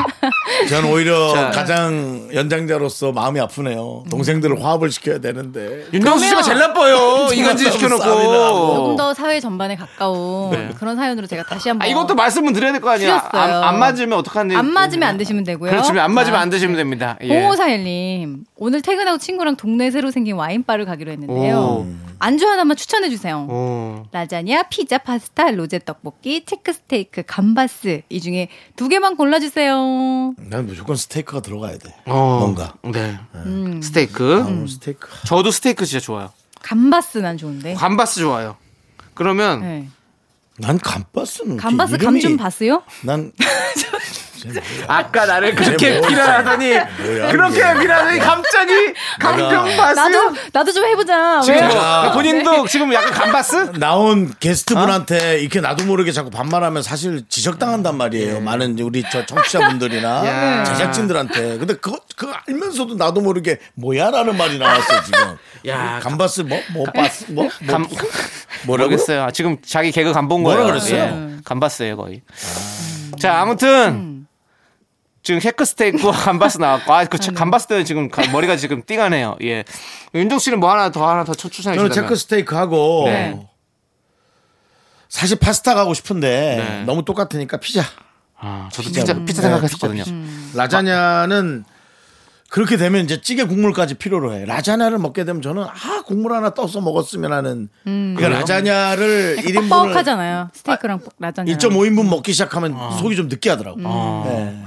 <laughs> 저는 오히려 <laughs> 자. 가장 연장자로서 마음이 아프네요. 동생들을 화합을 시켜야 되는데. 윤정수 씨가 제일 나빠요. 이간질 싸움이라고. 시켜놓고. 조금 더 사회 전반에 가까운 그런 사연으로 제가 다시 한번 아, 이것도 말씀은 드려야 될 거 아니야. 안. 안 맞으면 어떡하는지. 안 맞으면 안 드시면 되고요. 그렇죠. 안 맞으면 자, 안 드시면 됩니다. 예. 0541님 오늘 퇴근하고 친구랑 동네에 새로 생긴 와인바를 가기로 했는데요. 오. 안주 하나만 추천해 주세요. 오. 라자냐, 피자, 파스타, 로제 떡볶이, 체크 스테이크, 감바스 이 중에 두 개만 골라 주세요. 난 무조건 스테이크가 들어가야 돼. 어. 뭔가. 네. 음. 스테이크. 어, 스테이크. 저도 스테이크 진짜 좋아요. 감바스 난 좋은데. 감바스 좋아요. 그러면 네. 난 감바스는 감바스 감 좀 봤어요? 난 <laughs> 아까 나를 그렇게 비난하더니 그렇게. 비난하더니 갑자기 강경바스 <laughs> 나도 나도 좀 해보자. 지금 왜요? 제가- 본인도 지금 약간 감바스? <laughs> 나온 어? 게스트분한테 이렇게 나도 모르게 자꾸 반말하면 사실 지적당한단 말이에요. 많은 이제 우리 저 청취자분들이나 <laughs> 예. 야. 제작진들한테. 근데 그거 그거 알면서도 나도 모르게 뭐야라는 말이 나왔어 지금. 야. 감바스 뭐뭐 바스 뭐, 뭐 감 뭐라고? 모르겠어요. 아, 지금 자기 개그 간본 뭐라 거예요. 그랬어요? 예. 감바스예요 거의. 자 아무튼 지금 채끝 스테이크와 감바스 나왔고 아그 감바스 때는 지금 가- 머리가 지금 띵하네요. 예. 윤종 씨는 뭐 하나 더 하나 더 추천해 저는 주시면. 채끝 스테이크 하고 네. 사실 파스타 가고 싶은데 네. 너무 똑같으니까 피자. 아, 저도 피자. 피자 음. 피자 네, 생각했었거든요. 피자, 라자냐는 그렇게 되면 이제 찌개 국물까지 필요로 해. 라자냐를 먹게 되면 저는 아 국물 하나 떠서 먹었으면 하는. 그러니까 라자냐를 1인분을 뻑뻑하잖아요. 스테이크랑 라자냐. 1.5인분 먹기 시작하면 속이 좀 느끼하더라고. 아. 네.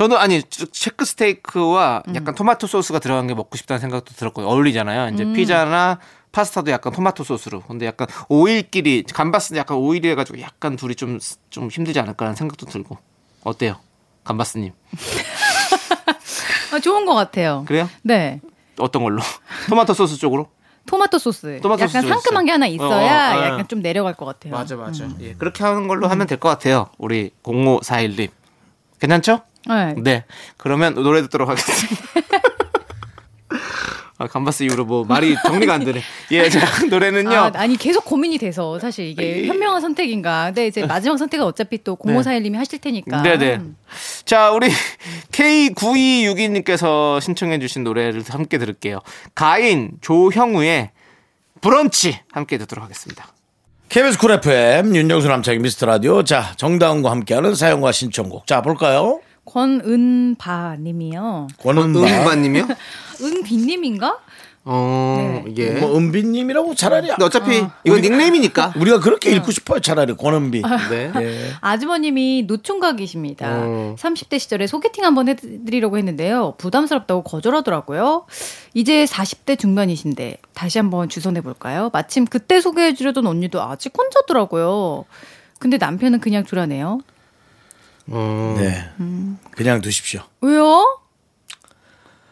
저는 아니 체크 스테이크와 약간 토마토 소스가 들어간 게 먹고 싶다는 생각도 들었고요. 어울리잖아요. 이제 피자나 파스타도 약간 토마토 소스로. 근데 약간 오일끼리 감바스는 약간 오일이 해가지고 약간 둘이 좀 좀 힘들지 않을까라는 생각도 들고. 어때요, 감바스님? <laughs> 아, 좋은 것 같아요. 그래요? 네. 어떤 걸로? <laughs> 토마토 소스 쪽으로? 토마토 소스. 토마토 약간 소스 상큼한 있어요. 게 하나 있어야 어, 어, 어. 약간 좀 내려갈 것 같아요. 맞아. 예, 그렇게 하는 걸로 하면 될 것 같아요. 우리 0541님. 괜찮죠? 네. 네. 그러면 노래 듣도록 하겠습니다. <laughs> 아, 감바스 이후로 뭐 말이 정리가 안 되네. 예, 자, 노래는요. 아, 아니 계속 고민이 돼서 사실 이게 현명한 선택인가. 근데 이제 마지막 선택은 어차피 또 0541님이 하실 테니까. 네. 네네. 자, 우리 K9262님께서 신청해주신 노래를 함께 들을게요. 가인 조형우의 브런치 함께 듣도록 하겠습니다. KBS 쿨 FM 윤정수 남창희 미스터 라디오. 자 정다은과 함께하는 사연과 신청곡. 자 볼까요? 권은바 님이요. 권은바. 은바 님이요? <laughs> 은비 님인가? 어, 네. 예. 뭐 은비님이라고 차라리 근데 어차피 이건 닉네임이니까. 우리가 그렇게 읽고 싶어요. 차라리 권은비. <laughs> 네. 예. 아주버님이 노총각이십니다. 어. 30대 시절에 소개팅 한번 해드리려고 했는데요. 부담스럽다고 거절하더라고요. 이제 40대 중반이신데 다시 한번 주선해볼까요? 마침 그때 소개해주려던 언니도 아직 혼자더라고요. 근데 남편은 그냥 두라네요. 네. 그냥 두십시오. 왜요?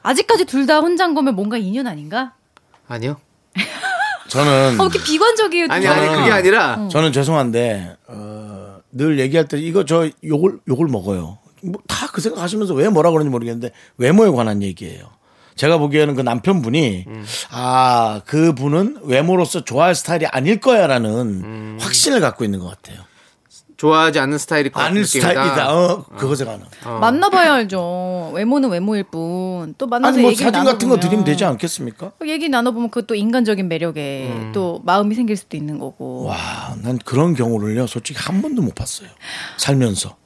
아직까지 둘 다 혼자인 거면 뭔가 인연 아닌가? 아니요. <laughs> 저는 어, 이렇게 비관적이에요. 아니. 아니, 그게 아니라. 저는 죄송한데 어, 늘 얘기할 때 이거 저 욕을 욕을 먹어요. 뭐 다 그 생각하시면서 왜 뭐라 그러는지 모르겠는데 외모에 관한 얘기예요. 제가 보기에는 그 남편분이 아 그 분은 외모로서 좋아할 스타일이 아닐 거야라는 확신을 갖고 있는 것 같아요. 좋아하지 않는 스타일일 것 아닐. 스타일이다. 어, 그거 제가 안 어. 만나봐야 알죠. 외모는 외모일 뿐. 또 만나서 아니 뭐 얘기를 사진 같은 거 나눠보면 드리면 되지 않겠습니까? 얘기 나눠보면 그것도 인간적인 매력에 음. 또 마음이 생길 수도 있는 거고. 와, 난 그런 경우를요, 솔직히 한 번도 못 봤어요. 살면서.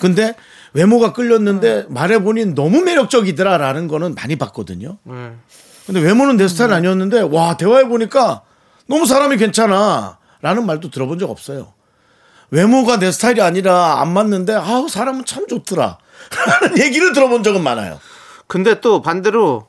근데 외모가 끌렸는데 말해보니 너무 매력적이더라라는 거는 많이 봤거든요. 네. 근데 외모는 내 스타일 아니었는데, 와, 대화해 보니까 너무 사람이 괜찮아. 라는 말도 들어본 적 없어요. 외모가 내 스타일이 아니라 안 맞는데, 아우, 사람은 참 좋더라. <laughs> 라는 얘기를 들어본 적은 많아요. 근데 또 반대로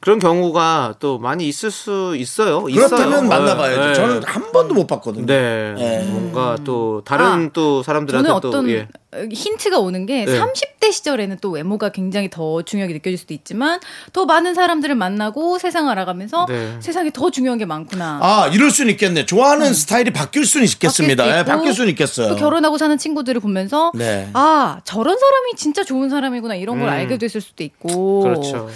그런 경우가 또 많이 있을 수 있어요. 그렇다면 있어요. 만나봐야죠. 네. 저는 한 번도 못 봤거든요. 네. 네. 뭔가 또 다른 아, 또 사람들한테 저는 또 어떤 예. 힌트가 오는 게 네. 30대 시절에는 또 외모가 굉장히 더 중요하게 느껴질 수도 있지만 더 많은 사람들을 만나고 세상을 알아가면서 네. 세상에 더 중요한 게 많구나. 아, 이럴 수는 있겠네. 좋아하는 스타일이 바뀔 수는 있겠습니다. 바뀔 예, 있고, 바뀔 수는 있겠어요. 또 결혼하고 사는 친구들을 보면서 네. 아 저런 사람이 진짜 좋은 사람이구나 이런 걸 음. 알게 됐을 수도 있고 그렇죠.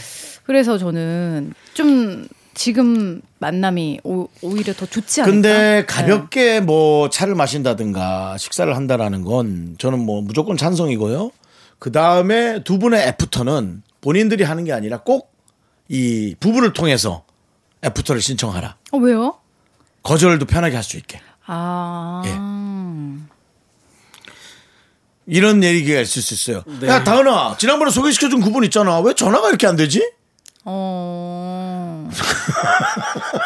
그래서 저는 좀 지금 만남이 오, 히려 더 좋지 않을까? 근데 가볍게 뭐 차를 마신다든가 식사를 한다라는 건 저는 뭐 무조건 찬성이고요. 그 다음에 두 분의 애프터는 본인들이 하는 게 아니라 꼭 이 부부를 통해서 애프터를 신청하라. 어 왜요? 거절도 편하게 할 수 있게. 아 예. 이런 얘기가 있을 수 있어요. 네. 야, 다은아, 지난번에 소개시켜준 그분 있잖아. 왜 전화가 이렇게 안 되지? 어.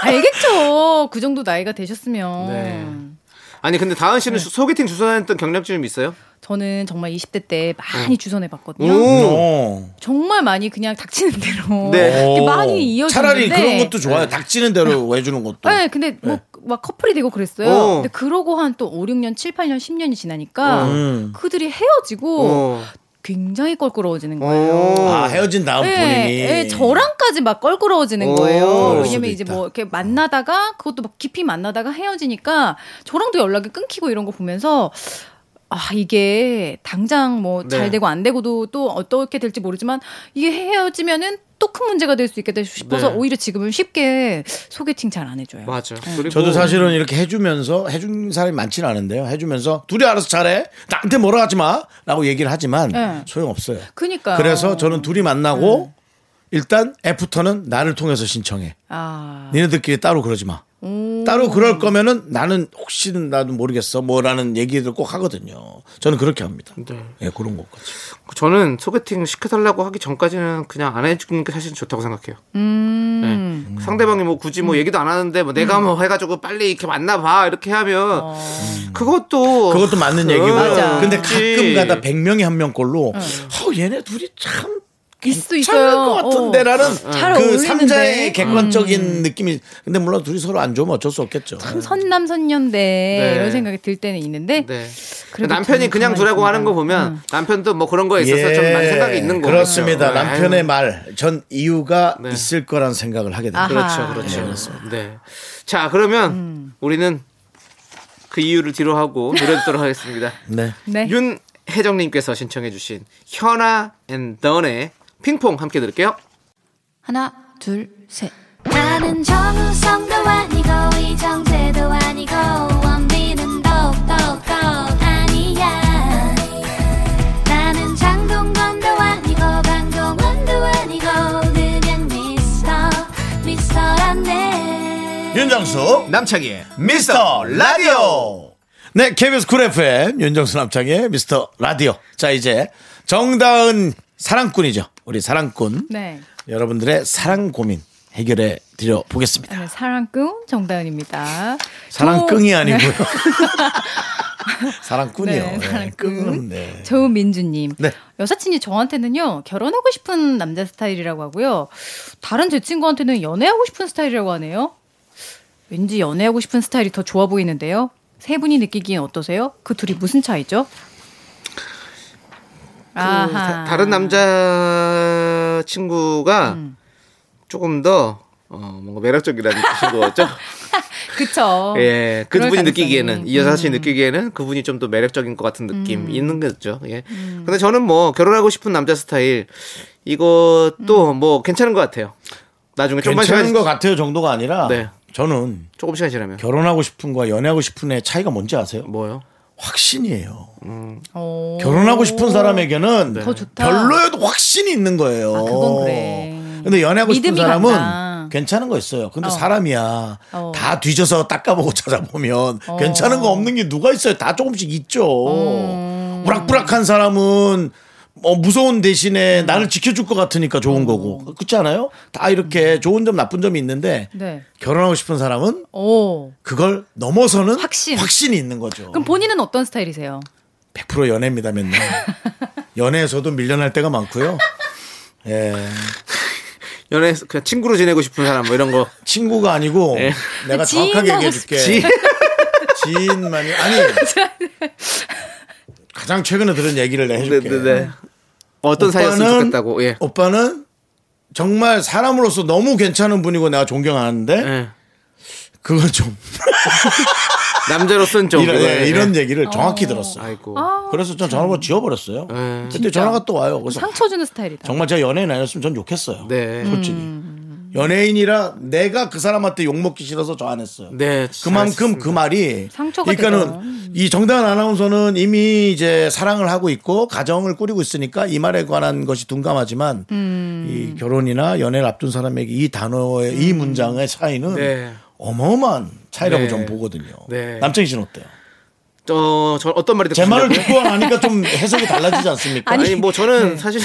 알겠죠. 그 정도 나이가 되셨으면. 네. 아니 근데 다은 씨는 소개팅 주선했던 경력이 좀 있어요? 저는 정말 20대 때 많이 주선해 봤거든요. 어. 정말 많이 그냥 닥치는 대로 네. <laughs> 이렇게. 많이 이어졌는데 차라리 그런 것도 좋아요. 닥치는 대로 <laughs> 해주는 것도. 네, 근데 뭐 막 커플이 되고 그랬어요. 어. 근데 그러고 한 또 5, 6년, 7, 8년, 10년이 지나니까 음. 그들이 헤어지고 어. 굉장히 껄끄러워지는 거예요. 어. 아, 헤어진 다음 네, 본인이. 네, 저랑까지 막 껄끄러워지는 오, 거예요. 왜냐면 이제 있다. 뭐 이렇게 만나다가 그것도 막 깊이 만나다가 헤어지니까 저랑도 연락이 끊기고 이런 거 보면서 아 이게 당장 뭐잘 네. 되고 안 되고도 또 어떻게 될지 모르지만 이게 헤어지면은 또 큰 문제가 될 수 있겠다 싶어서 네. 오히려 지금은 쉽게 소개팅 잘 안 해줘요. 맞아. 그리고 저도 사실은 이렇게 해주면서 해준 사람이 많지는 않은데요. 해주면서 둘이 알아서 잘해. 나한테 뭐라 하지 마. 라고 얘기를 하지만 네. 소용 없어요. 그니까요. 그래서 저는 둘이 만나고 네. 일단 애프터는 나를 통해서 신청해. 아 니네들끼리 따로 그러지 마. 따로 그럴 거면은 나는 혹시 는 나도 모르겠어 뭐라는 얘기를 꼭 하거든요. 저는 그렇게 합니다. 네. 예, 그런 것까지. 저는 소개팅 시켜달라고 하기 전까지는 그냥 안 해주는 게 사실 좋다고 생각해요. 음. 네. 상대방이 뭐 굳이 뭐 얘기도 안 하는데 뭐 내가 뭐 해가지고 빨리 이렇게 만나봐 이렇게 하면 그것도 그것도 맞는 얘기고. 맞아. 근데 그렇지. 가끔 가다 100명에 한 명 꼴로 어, 얘네 둘이 참 있어 괜찮을 있어요. 것 같은데 라는 어. 잘 그. 삼자의 객관적인 느낌이 근데 물론 둘이 서로 안 좋으면 어쩔 수 없겠죠. 참 선남 선녀인데 네. 이런 생각이 들 때는 있는데 네. 남편이 그냥 두라고. 하는 거 보면 음. 남편도 뭐 그런 거에 있어서 좀 많은 생각이 있는 거죠. 예, 그렇습니다. 네. 남편의. 말 전 이유가 네. 있을 거란 생각을 하게 됩니다. 그렇죠, 그렇죠. 네. 자, 그러면 음. 우리는 그 이유를 뒤로 하고 노래 듣도록 하겠습니다. 네. 네. 윤혜정님께서 신청해주신 현아 and 던의 핑퐁 함께 들을게요. 하나 둘 셋. 나는 정우성도 아니고 이정재도 아니고 원빈은 더욱더 아니야 나는 장동건도 아니고 강동원도 아니고 그냥 미스터 미스터란데 윤정수 남창희의 미스터 라디오. 네, KBS 쿨 FM 윤정수 남창희의 미스터 라디오. 자, 이제 정다은 사랑꾼이죠. 우리 사랑꾼. 네. 여러분들의 사랑 고민 해결해 드려 보겠습니다. 네, 사랑꾼 정다은입니다. 사랑꾼이 조- 아니고요. <laughs> 사랑꾼이요. 네, 네, 사랑꾼. 네. 조민주님. 네. 여사친이 저한테는요, 결혼하고 싶은 남자 스타일이라고 하고요. 다른 제 친구한테는 연애하고 싶은 스타일이라고 하네요. 왠지 연애하고 싶은 스타일이 더 좋아 보이는데요. 세 분이 느끼기엔 어떠세요? 그 둘이 무슨 차이죠? 그 다, 다른 남자 친구가 음. 조금 더 어, 뭔가 매력적이라는 뜻인 거죠. <laughs> 그쵸. 예, 그 분이. 느끼기에는 이 여사친이 음. 느끼기에는 그분이 좀 더 매력적인 것 같은 느낌 이 있는 거죠. 예. 음. 근데 저는 뭐 결혼하고 싶은 남자 스타일 이것도 음. 뭐 괜찮은 것 같아요. 나중에 좀만 괜찮은 시간 것 같아요 정도가 아니라 네. 저는 조금 시간 지나면 결혼하고 싶은 거와 연애하고 싶은 애 차이가 뭔지 아세요? 뭐요? 확신이에요. 어. 결혼하고 싶은 사람에게는 더 좋다. 별로여도 확신이 있는 거예요. 아, 그건 그래. 근데 연애하고 싶은 믿음이 사람은 간다. 괜찮은 거 있어요. 근데 어. 사람이야. 어. 다 뒤져서 닦아보고 <laughs> 찾아보면 어. 괜찮은 거 없는 게 누가 있어요. 다 조금씩 있죠. 음. 우락부락한 사람은 뭐 무서운 대신에 음. 나를 지켜줄 것 같으니까 좋은 어. 거고. 그렇지 않아요? 다 이렇게 좋은 점 나쁜 점이 있는데 네. 결혼하고 싶은 사람은 오. 그걸 넘어서는 확신. 확신이 있는 거죠. 그럼 본인은 어떤 스타일이세요? 100% 연애입니다, 맨날. <laughs> 연애에서도 밀려날 때가 많고요. <laughs> 예. 연애 그냥 친구로 지내고 싶은 사람 뭐 이런 거. 친구가 아니고 네. 내가 지인 정확하게 하고 얘기해 줄게. 지- <laughs> 지인만이 아니 가장 최근에 들은 얘기를 내가 해줄게. 네네네. 어떤 사이였으면 오빠는- 좋겠다고. 예. 오빠는 정말 사람으로서 너무 괜찮은 분이고 내가 존경하는데 예. 그건 좀 <laughs> 남자로서는 좀 이런, 예, 예, 이런 예. 얘기를 정확히 들었어요. 아이고. 그래서 전 전화번호 지워버렸어요. 예. 그때 전화가 또 와요. 그래서 상처 주는 스타일이다. 정말 제가 연예인 아니었으면 전 욕했어요. 네. 솔직히. 연예인이라 내가 그 사람한테 욕 먹기 싫어서 저 안 했어요. 네. 그만큼 그 말이 상처가 그러니까는 되죠. 이 정다은 아나운서는 이미 이제 사랑을 하고 있고 가정을 꾸리고 있으니까 이 말에 관한 것이 둔감하지만 음. 이 결혼이나 연애를 앞둔 사람에게 이 단어의 이 문장의 차이는 네. 어마어마한 차이라고 네. 좀 보거든요. 네. 남창희 씨는 어때요? 저, 저 어떤 말이 제 말을? 듣고 나니까 좀 <laughs> 해석이 달라지지 않습니까? 아니, 뭐 저는 사실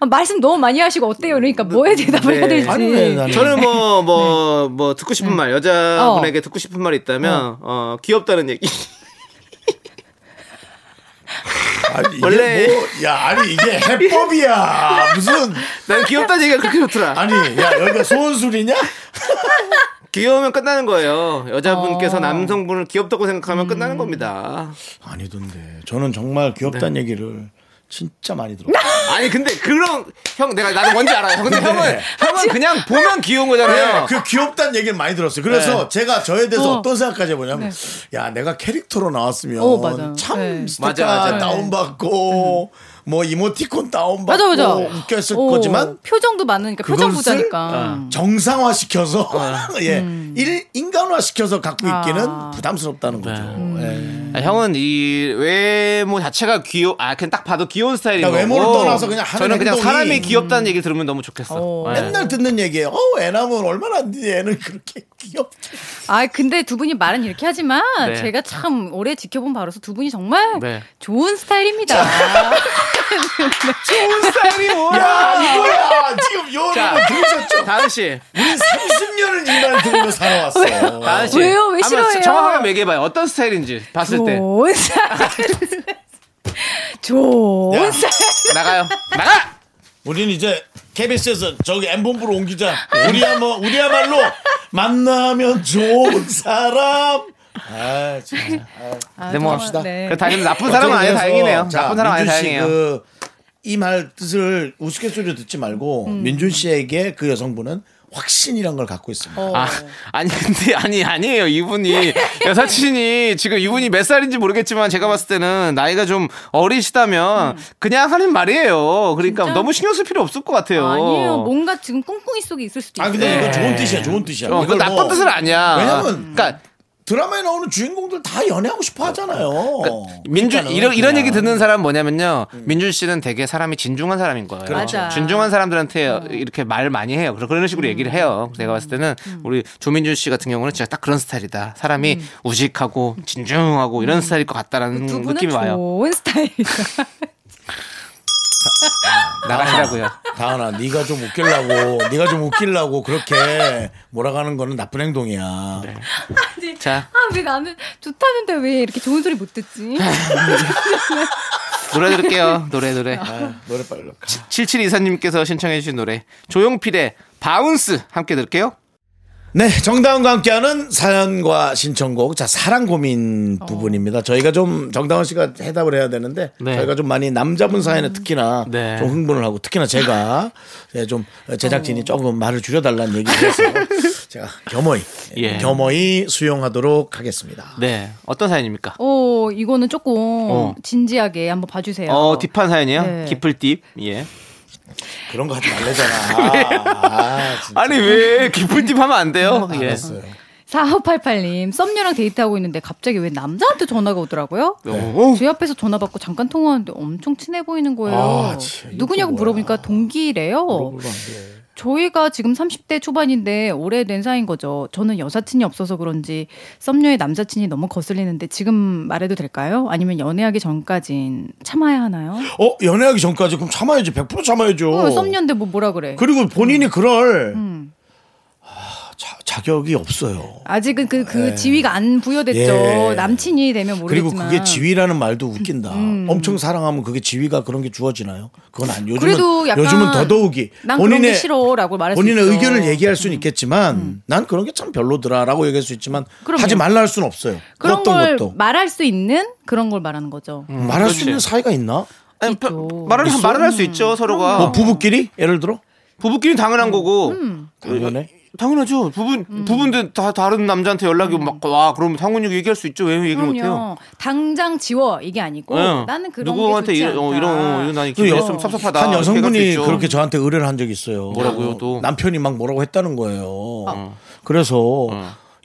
아, <laughs> 말씀 너무 많이 하시고 어때요? 그러니까 뭐에 대답을 네. 해야 될지. 아니, 왜 나는- 저는 뭐 <laughs> 뭐 뭐 듣고 싶은 말 여자분에게 어. 듣고 싶은 말이 있다면 어, 귀엽다는 얘기. 아니, 이게 원래- 뭐, 야, 아니, 이게 해법이야. 무슨, 난 귀엽다는 얘기가 그렇게 좋더라. 아니, 야, 여기가 소원술이냐? 귀여우면 끝나는 거예요. 여자분께서 어. 남성분을 귀엽다고 생각하면 끝나는 겁니다. 아니던데. 저는 정말 귀엽다는 네. 얘기를 진짜 많이 들었어요. <laughs> 아니 근데 그런 형 내가 나도 뭔지 알아요. 근데 네. 형은 형은 그냥 보면 귀여운 거잖아요. 그 귀엽다는 얘기를 많이 들었어요. 그래서 네. 제가 저에 대해서 어. 어. 떤 생각까지 해보냐면, 야, 내가 캐릭터로 나왔으면 어, 맞아. 참 네. 맞아. 다운받고, 뭐 이모티콘 다운받고, 맞아 맞아. 웃겼을 어, 거지만, 표정도 많으니까 표정 부자니까. 정상화 시켜서, <laughs> 예, 음. 일, 인간화 시켜서 갖고 있기는 아. 부담스럽다는 거죠. 예. 아, 형은 이 외모 자체가 귀여, 아 그냥 딱 봐도 귀여운 스타일인 거고. 그러니까 외모를 떠나서 그냥 하는 저는 그냥 행동이- 사람이 귀엽다는 얘기 들으면 너무 좋겠어. 어. 네. 맨날 듣는 얘기예요. 어, 애남은 얼마나 안 돼. 애는 그렇게 <laughs> 귀엽지. 아 근데 두 분이 말은 이렇게 하지만 네. 제가 참 오래 지켜본 바로서 두 분이 정말 네. 좋은 스타일입니다. <laughs> 좋은 스타일이 뭐야? 야, 이거야. 지금 요 자. 여러분 들으셨죠? 다은 씨, 우리 30년을 이말 들으며 살아왔어요. 다은 씨. 왜요? 왜 싫어해요? 정확하게 얘기해봐요. 어떤 스타일인지 봤을 때 좋은 스타일. 좋은 야. 스타일. 나가요. 나가. 우리는 이제 KBS에서 저기 M본부로 옮기자. 우리야 뭐 우리야말로 만나면 좋은 사람. 아, 진짜. <laughs> 아, 넘어갑시다. 네. 그래, 다행히 나쁜 사람은 아니 다행이네요. 자, 나쁜 사람 아니 다행이에요. 그, 이말 뜻을 우스갯소리로 듣지 말고 음. 민준 씨에게 그 여성분은 확신이란 걸 갖고 있습니다. 어. 아, 아니 근데 아니 아니에요 이분이 <laughs> 여사친이 지금 이분이 몇 살인지 모르겠지만 제가 봤을 때는 나이가 좀 어리시다면 그냥 하는 말이에요. 그러니까 음. 진짜? 너무 신경 쓸 필요 없을 것 같아요. 아니에요. 뭔가 지금 꿍꿍이 속에 있을 수도 아, 있어요. 근데 이거 네. 좋은 뜻이야, 좋은 뜻이야. 어, 이걸 나쁜 뭐- 뜻은 아니야. 왜냐면 그러니까 드라마에 나오는 주인공들 다 연애하고 싶어 하잖아요. 민준 그러니까는 이런 이런. 얘기 듣는 사람 뭐냐면요. 민준 씨는 되게 사람이 진중한 사람인 거예요. 맞아. 진중한 사람들한테 이렇게 말 많이 해요. 그런 그런 식으로 얘기를 해요. 제가 봤을 때는 우리 조민준 씨 같은 경우는 진짜 딱 그런 스타일이다. 사람이 우직하고 진중하고 이런 스타일일 것 같다라는 느낌이 와요. 좋은 스타일이다. <laughs> 나가시라고요. 다은아, 네가 좀 웃기려고, 네가 좀 웃기려고 그렇게 몰아가는 거는 나쁜 행동이야. 자 아, 왜 나는 좋다는데 왜 이렇게 좋은 소리 못 듣지? <laughs> 노래 들을게요. 노래 노래. 아, 노래 빨리 가. 7724님께서 신청해 주신 노래 조용필의 바운스 함께 들을게요. 네, 정다은과 함께하는 사연과 신청곡. 자, 사랑 고민 부분입니다. 저희가 좀 정다은 씨가 해답을 해야 되는데 네. 저희가 좀 많이 남자분 사연에 특히나 네. 좀 흥분을 하고 특히나 제가 <laughs> 예, 좀 제작진이 조금 말을 줄여달라는 얘기를 해서 <laughs> 제가 겸허히 예. 겸허히 수용하도록 하겠습니다. 네 어떤 사연입니까? 어, 이거는 조금 어. 진지하게 한번 봐주세요. 어 딥한 사연이요? 네. 깊을 딥. 예. 그런 거 하지 말래잖아. <laughs> 아, 진짜. 아니 왜 깊을 딥 하면 안 돼요? 예. 알았어요. 4588님, 썸녀랑 데이트하고 있는데 갑자기 왜 남자한테 전화가 오더라고요? 어? 제 앞에서 전화 받고 잠깐 통화하는데 엄청 친해 보이는 거예요. 아, 누구냐고. 물어보니까 동기래요. 저희가 지금 30대 초반인데 오래된 사이인 거죠. 저는 여사친이 없어서 그런지 썸녀의 남사친이 너무 거슬리는데 지금 말해도 될까요? 아니면 연애하기 전까진 참아야 하나요? 어 연애하기 전까지 그럼 참아야지 100% 참아야죠. 어, 썸녀인데 뭐 뭐라 그래? 그리고 본인이 그럴 음. 아, 자, 자격이 없어요. 아직은 그, 그 지위가 안 부여됐죠. 예. 남친이 되면 그리고 모르겠지만. 음, 그게 지위라는 말도 웃긴다. 엄청 사랑하면 그게 지위가 그런 게 주어지나요? 그건 아니. 요즘은 그래도 약간 요즘은 더더욱이 난 그런 게 싫어라고 말할 수 본인의 있죠. 음. 의견을 얘기할 수는 있겠지만 난 그런 게 참 별로더라라고 얘기할 수 있지만 그럼요. 하지 말라 할 수는 없어요. 그런 어떤 걸 것도 말할 수 있는 그런 걸 말하는 거죠. 말할 그렇지. 수 있는 사이가 있나? 아니, 말을 말을 할 수 있죠 서로가. 뭐 부부끼리 예를 들어 부부끼리 당연한 거고. 음. 당연해. 당연하죠. 부부 부부인데 다 다른 남자한테 연락이 음. 막와 그러면 상훈이 얘기할 수 있죠. 왜 얘기를 못 해요? 당장 지워 이게 아니고 예. 나는 그런 누구한테 게 좋지 이런 어, 않다. 이런 어, 이런 나이 그 기분 여- 있으면 섭섭하다. 한 이렇게 여성분이. 그렇게 저한테 의뢰를 한 적이 있어요. 뭐라고요, 또? 남편이 막 뭐라고 했다는 거예요. 아. 그래서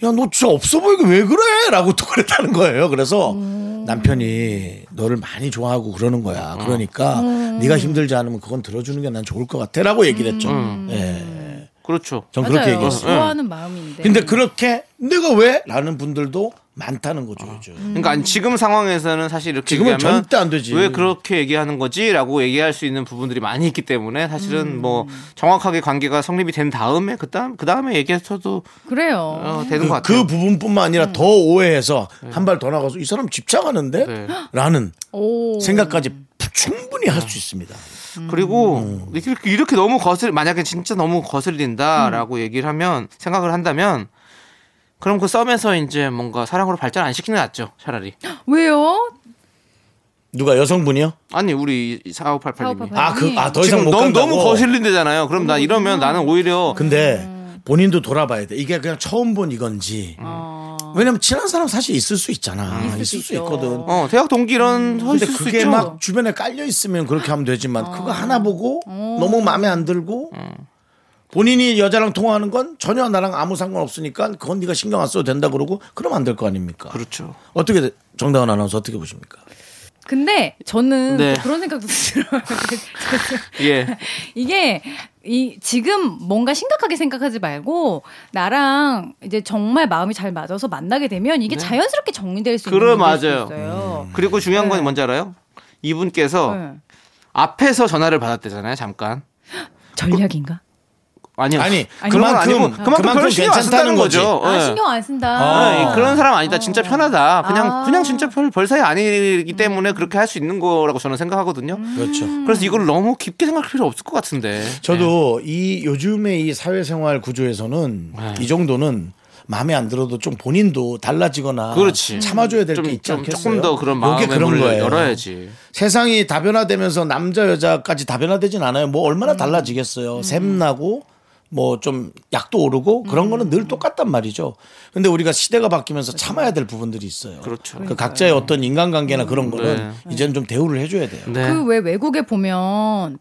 야너 진짜 없어 보이게 왜 그래?라고 또 <laughs> 그랬다는 거예요. 그래서 음. 남편이 너를 많이 좋아하고 그러는 거야. 그러니까 네가 힘들지 않으면 그건 들어주는 게 난 좋을 것 같아라고 얘기를 했죠. 예. 그렇죠. 전 맞아요. 그렇게 얘기했어요. 좋아하는 마음인데. 근데 그렇게 내가 왜? 라는 분들도 많다는 거죠, 요즘. 그러니까 지금 상황에서는 사실 이렇게 지금은 얘기하면 절대 안 되지. 왜 그렇게 얘기하는 거지라고 얘기할 수 있는 부분들이 많이 있기 때문에 사실은 음. 뭐 정확하게 관계가 성립이 된 다음에 그다음 그 다음에 얘기해서도 그래요. 어, 되는 것 그, 같아요. 그 부분뿐만 아니라 더 오해해서 한 발 더 나가서 이 사람 집착하는데? 네. 라는 오. 생각까지 충분히 할 수 있습니다. 그리고 음. 이렇게, 이렇게 너무 거슬 만약에 진짜 너무 거슬린다라고 음. 얘기를 하면 생각을 한다면 그럼 그 썸에서 이제 뭔가 사랑으로 발전 안 시키는 게 낫죠 차라리 <gasps> 왜요? 누가 여성분이요? 아니 우리 4588님이 4588. 아, 그, 아, 더 이상 지금 못 너무 간다고? 너무 거슬린대잖아요 그럼 나 이러면 나는 오히려 근데 본인도 돌아봐야 돼. 이게 그냥 처음 본 이건지. 왜냐면 친한 사람 사실 있을 수 있잖아. 있을, 수 있죠. 있거든. 어 대학 동기 이런 서 근데 있을 수 그게 막 주변에 깔려 있으면 그렇게 하면 되지만 그거 하나 보고 너무 마음에 안 들고 본인이 여자랑 통화하는 건 전혀 나랑 아무 상관 없으니까 그건 네가 신경 안 써도 된다 그러고 그러면 안될 거 아닙니까? 그렇죠 어떻게 정다은 아나운서 어떻게 보십니까? 근데 저는 네. 또 그런 생각도 <laughs> 들어요. 예 이게 이 지금 뭔가 심각하게 생각하지 말고 나랑 이제 정말 마음이 잘 맞아서 만나게 되면 이게 자연스럽게 정리될 수 있는 네. 그래, 수 맞아요. 있어요. 그리고 중요한 건 네. 뭔지 알아요 이분께서 네. 앞에서 전화를 받았대잖아요 잠깐 전략인가? 아니요 아니, 그만큼 아니고 그만큼 별 신경 안 쓴다는 거죠 아 예. 신경 안 쓴다. 아, 그런 사람 아니다. 진짜 편하다. 그냥 아. 그냥 진짜 별, 별 사이 아니기 때문에 그렇게 할 수 있는 거라고 저는 생각하거든요. 그렇죠. 그래서 이걸 너무 깊게 생각할 필요 없을 것 같은데. 저도 이 요즘의 이 사회생활 구조에서는 네. 이 정도는 마음에 안 들어도 좀 본인도 달라지거나 그렇지. 참아줘야 될 좀, 게 있지 좀 않겠어요? 조금 더 그런 마음의 그런 문을 거예요. 열어야지. 세상이 다변화되면서 남자 여자까지 다변화되진 않아요. 뭐 음. 얼마나 달라지겠어요. 샘나고 뭐 좀 약도 오르고 그런 거는 음. 늘 똑같단 말이죠. 근데 우리가 시대가 바뀌면서 참아야 될 부분들이 있어요. 그렇죠. 그 각자의 어떤 인간관계나 그런 거는 네. 이제는 좀 대우를 해줘야 돼요. 네. 그 왜 외국에 보면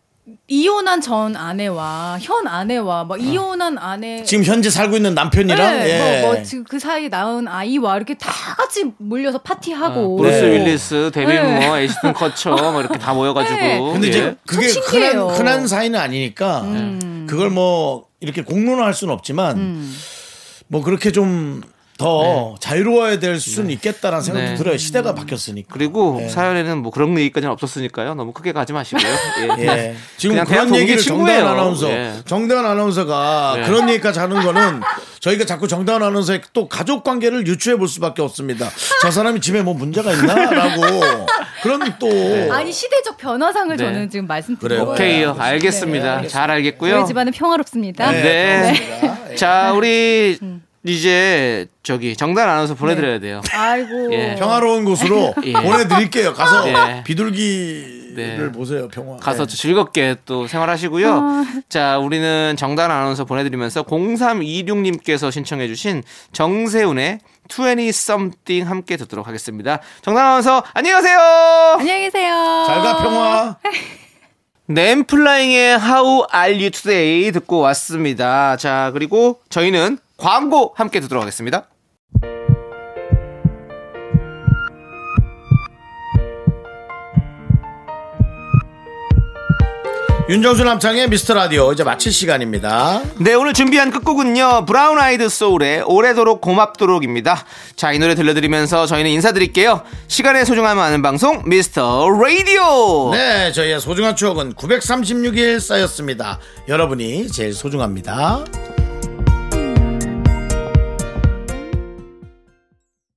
이혼한 전 아내와 현 아내와 뭐 이혼한 아내 지금 현재 살고 있는 남편이랑 네, 예. 뭐, 뭐 지금 그 사이에 낳은 아이와 이렇게 다 같이 몰려서 파티하고 브루스 네. 윌리스, 데미 네. 무어, 애쉬튼 커처 뭐 이렇게 다 모여가지고. 네. 근데 예. 이제 그게 참 흔한, 신기해요. 흔한 사이는 아니니까 그걸 뭐 이렇게 공론화할 수는 없지만 뭐 그렇게 좀더 자유로워야 될 수는 있겠다라는 생각도 네. 들어요. 시대가 바뀌었으니까. 그리고 네. 사연에는 뭐 그런 얘기까지는 없었으니까요. 너무 크게 가지 마시고요. <laughs> 예. 예. 지금 그런 얘기를 친구예요. 정다은 아나운서, 예. 정다은 아나운서가 네. 그런 얘기까지 하는 거는 저희가 자꾸 정다은 아나운서의 또 가족 관계를 유추해 볼 수밖에 없습니다. 저 사람이 집에 뭐 문제가 있나라고 그런 또 아니 시대적 변화상을 네. 저는 지금. 거예요. 오케이요. 알겠습니다. 잘 알겠고요. 저희 집안은 평화롭습니다. 네, 네. 예. 자, 우리 이제 저기 정단 아나운서 보내드려야 돼요. 아이고. 예. 평화로운 곳으로 <laughs> 예. 보내드릴게요. 가서 네. 비둘기를 네. 보세요. 평화. 가서 네. 즐겁게 또 생활하시고요. 자, 우리는 정단 아나운서 보내드리면서 0326님께서 신청해주신 정세훈의 20 something 함께 듣도록 하겠습니다. 정단 아나운서 안녕히 가세요. 안녕히 계세요. 잘 가 평화. <laughs> 램플라잉의 How Are You Today 듣고 왔습니다. 자, 그리고 저희는 광고 함께 듣도록 하겠습니다. 윤정수 남창의 미스터 라디오 이제 마칠 시간입니다. 네, 오늘 준비한 끝곡은요. 브라운 아이드 소울의 오래도록 고맙도록입니다. 자, 이 노래 들려드리면서 저희는 인사드릴게요. 시간의 소중함을 아는 방송 미스터 라디오. 네, 저희의 소중한 추억은 936일 쌓였습니다. 여러분이 제일 소중합니다.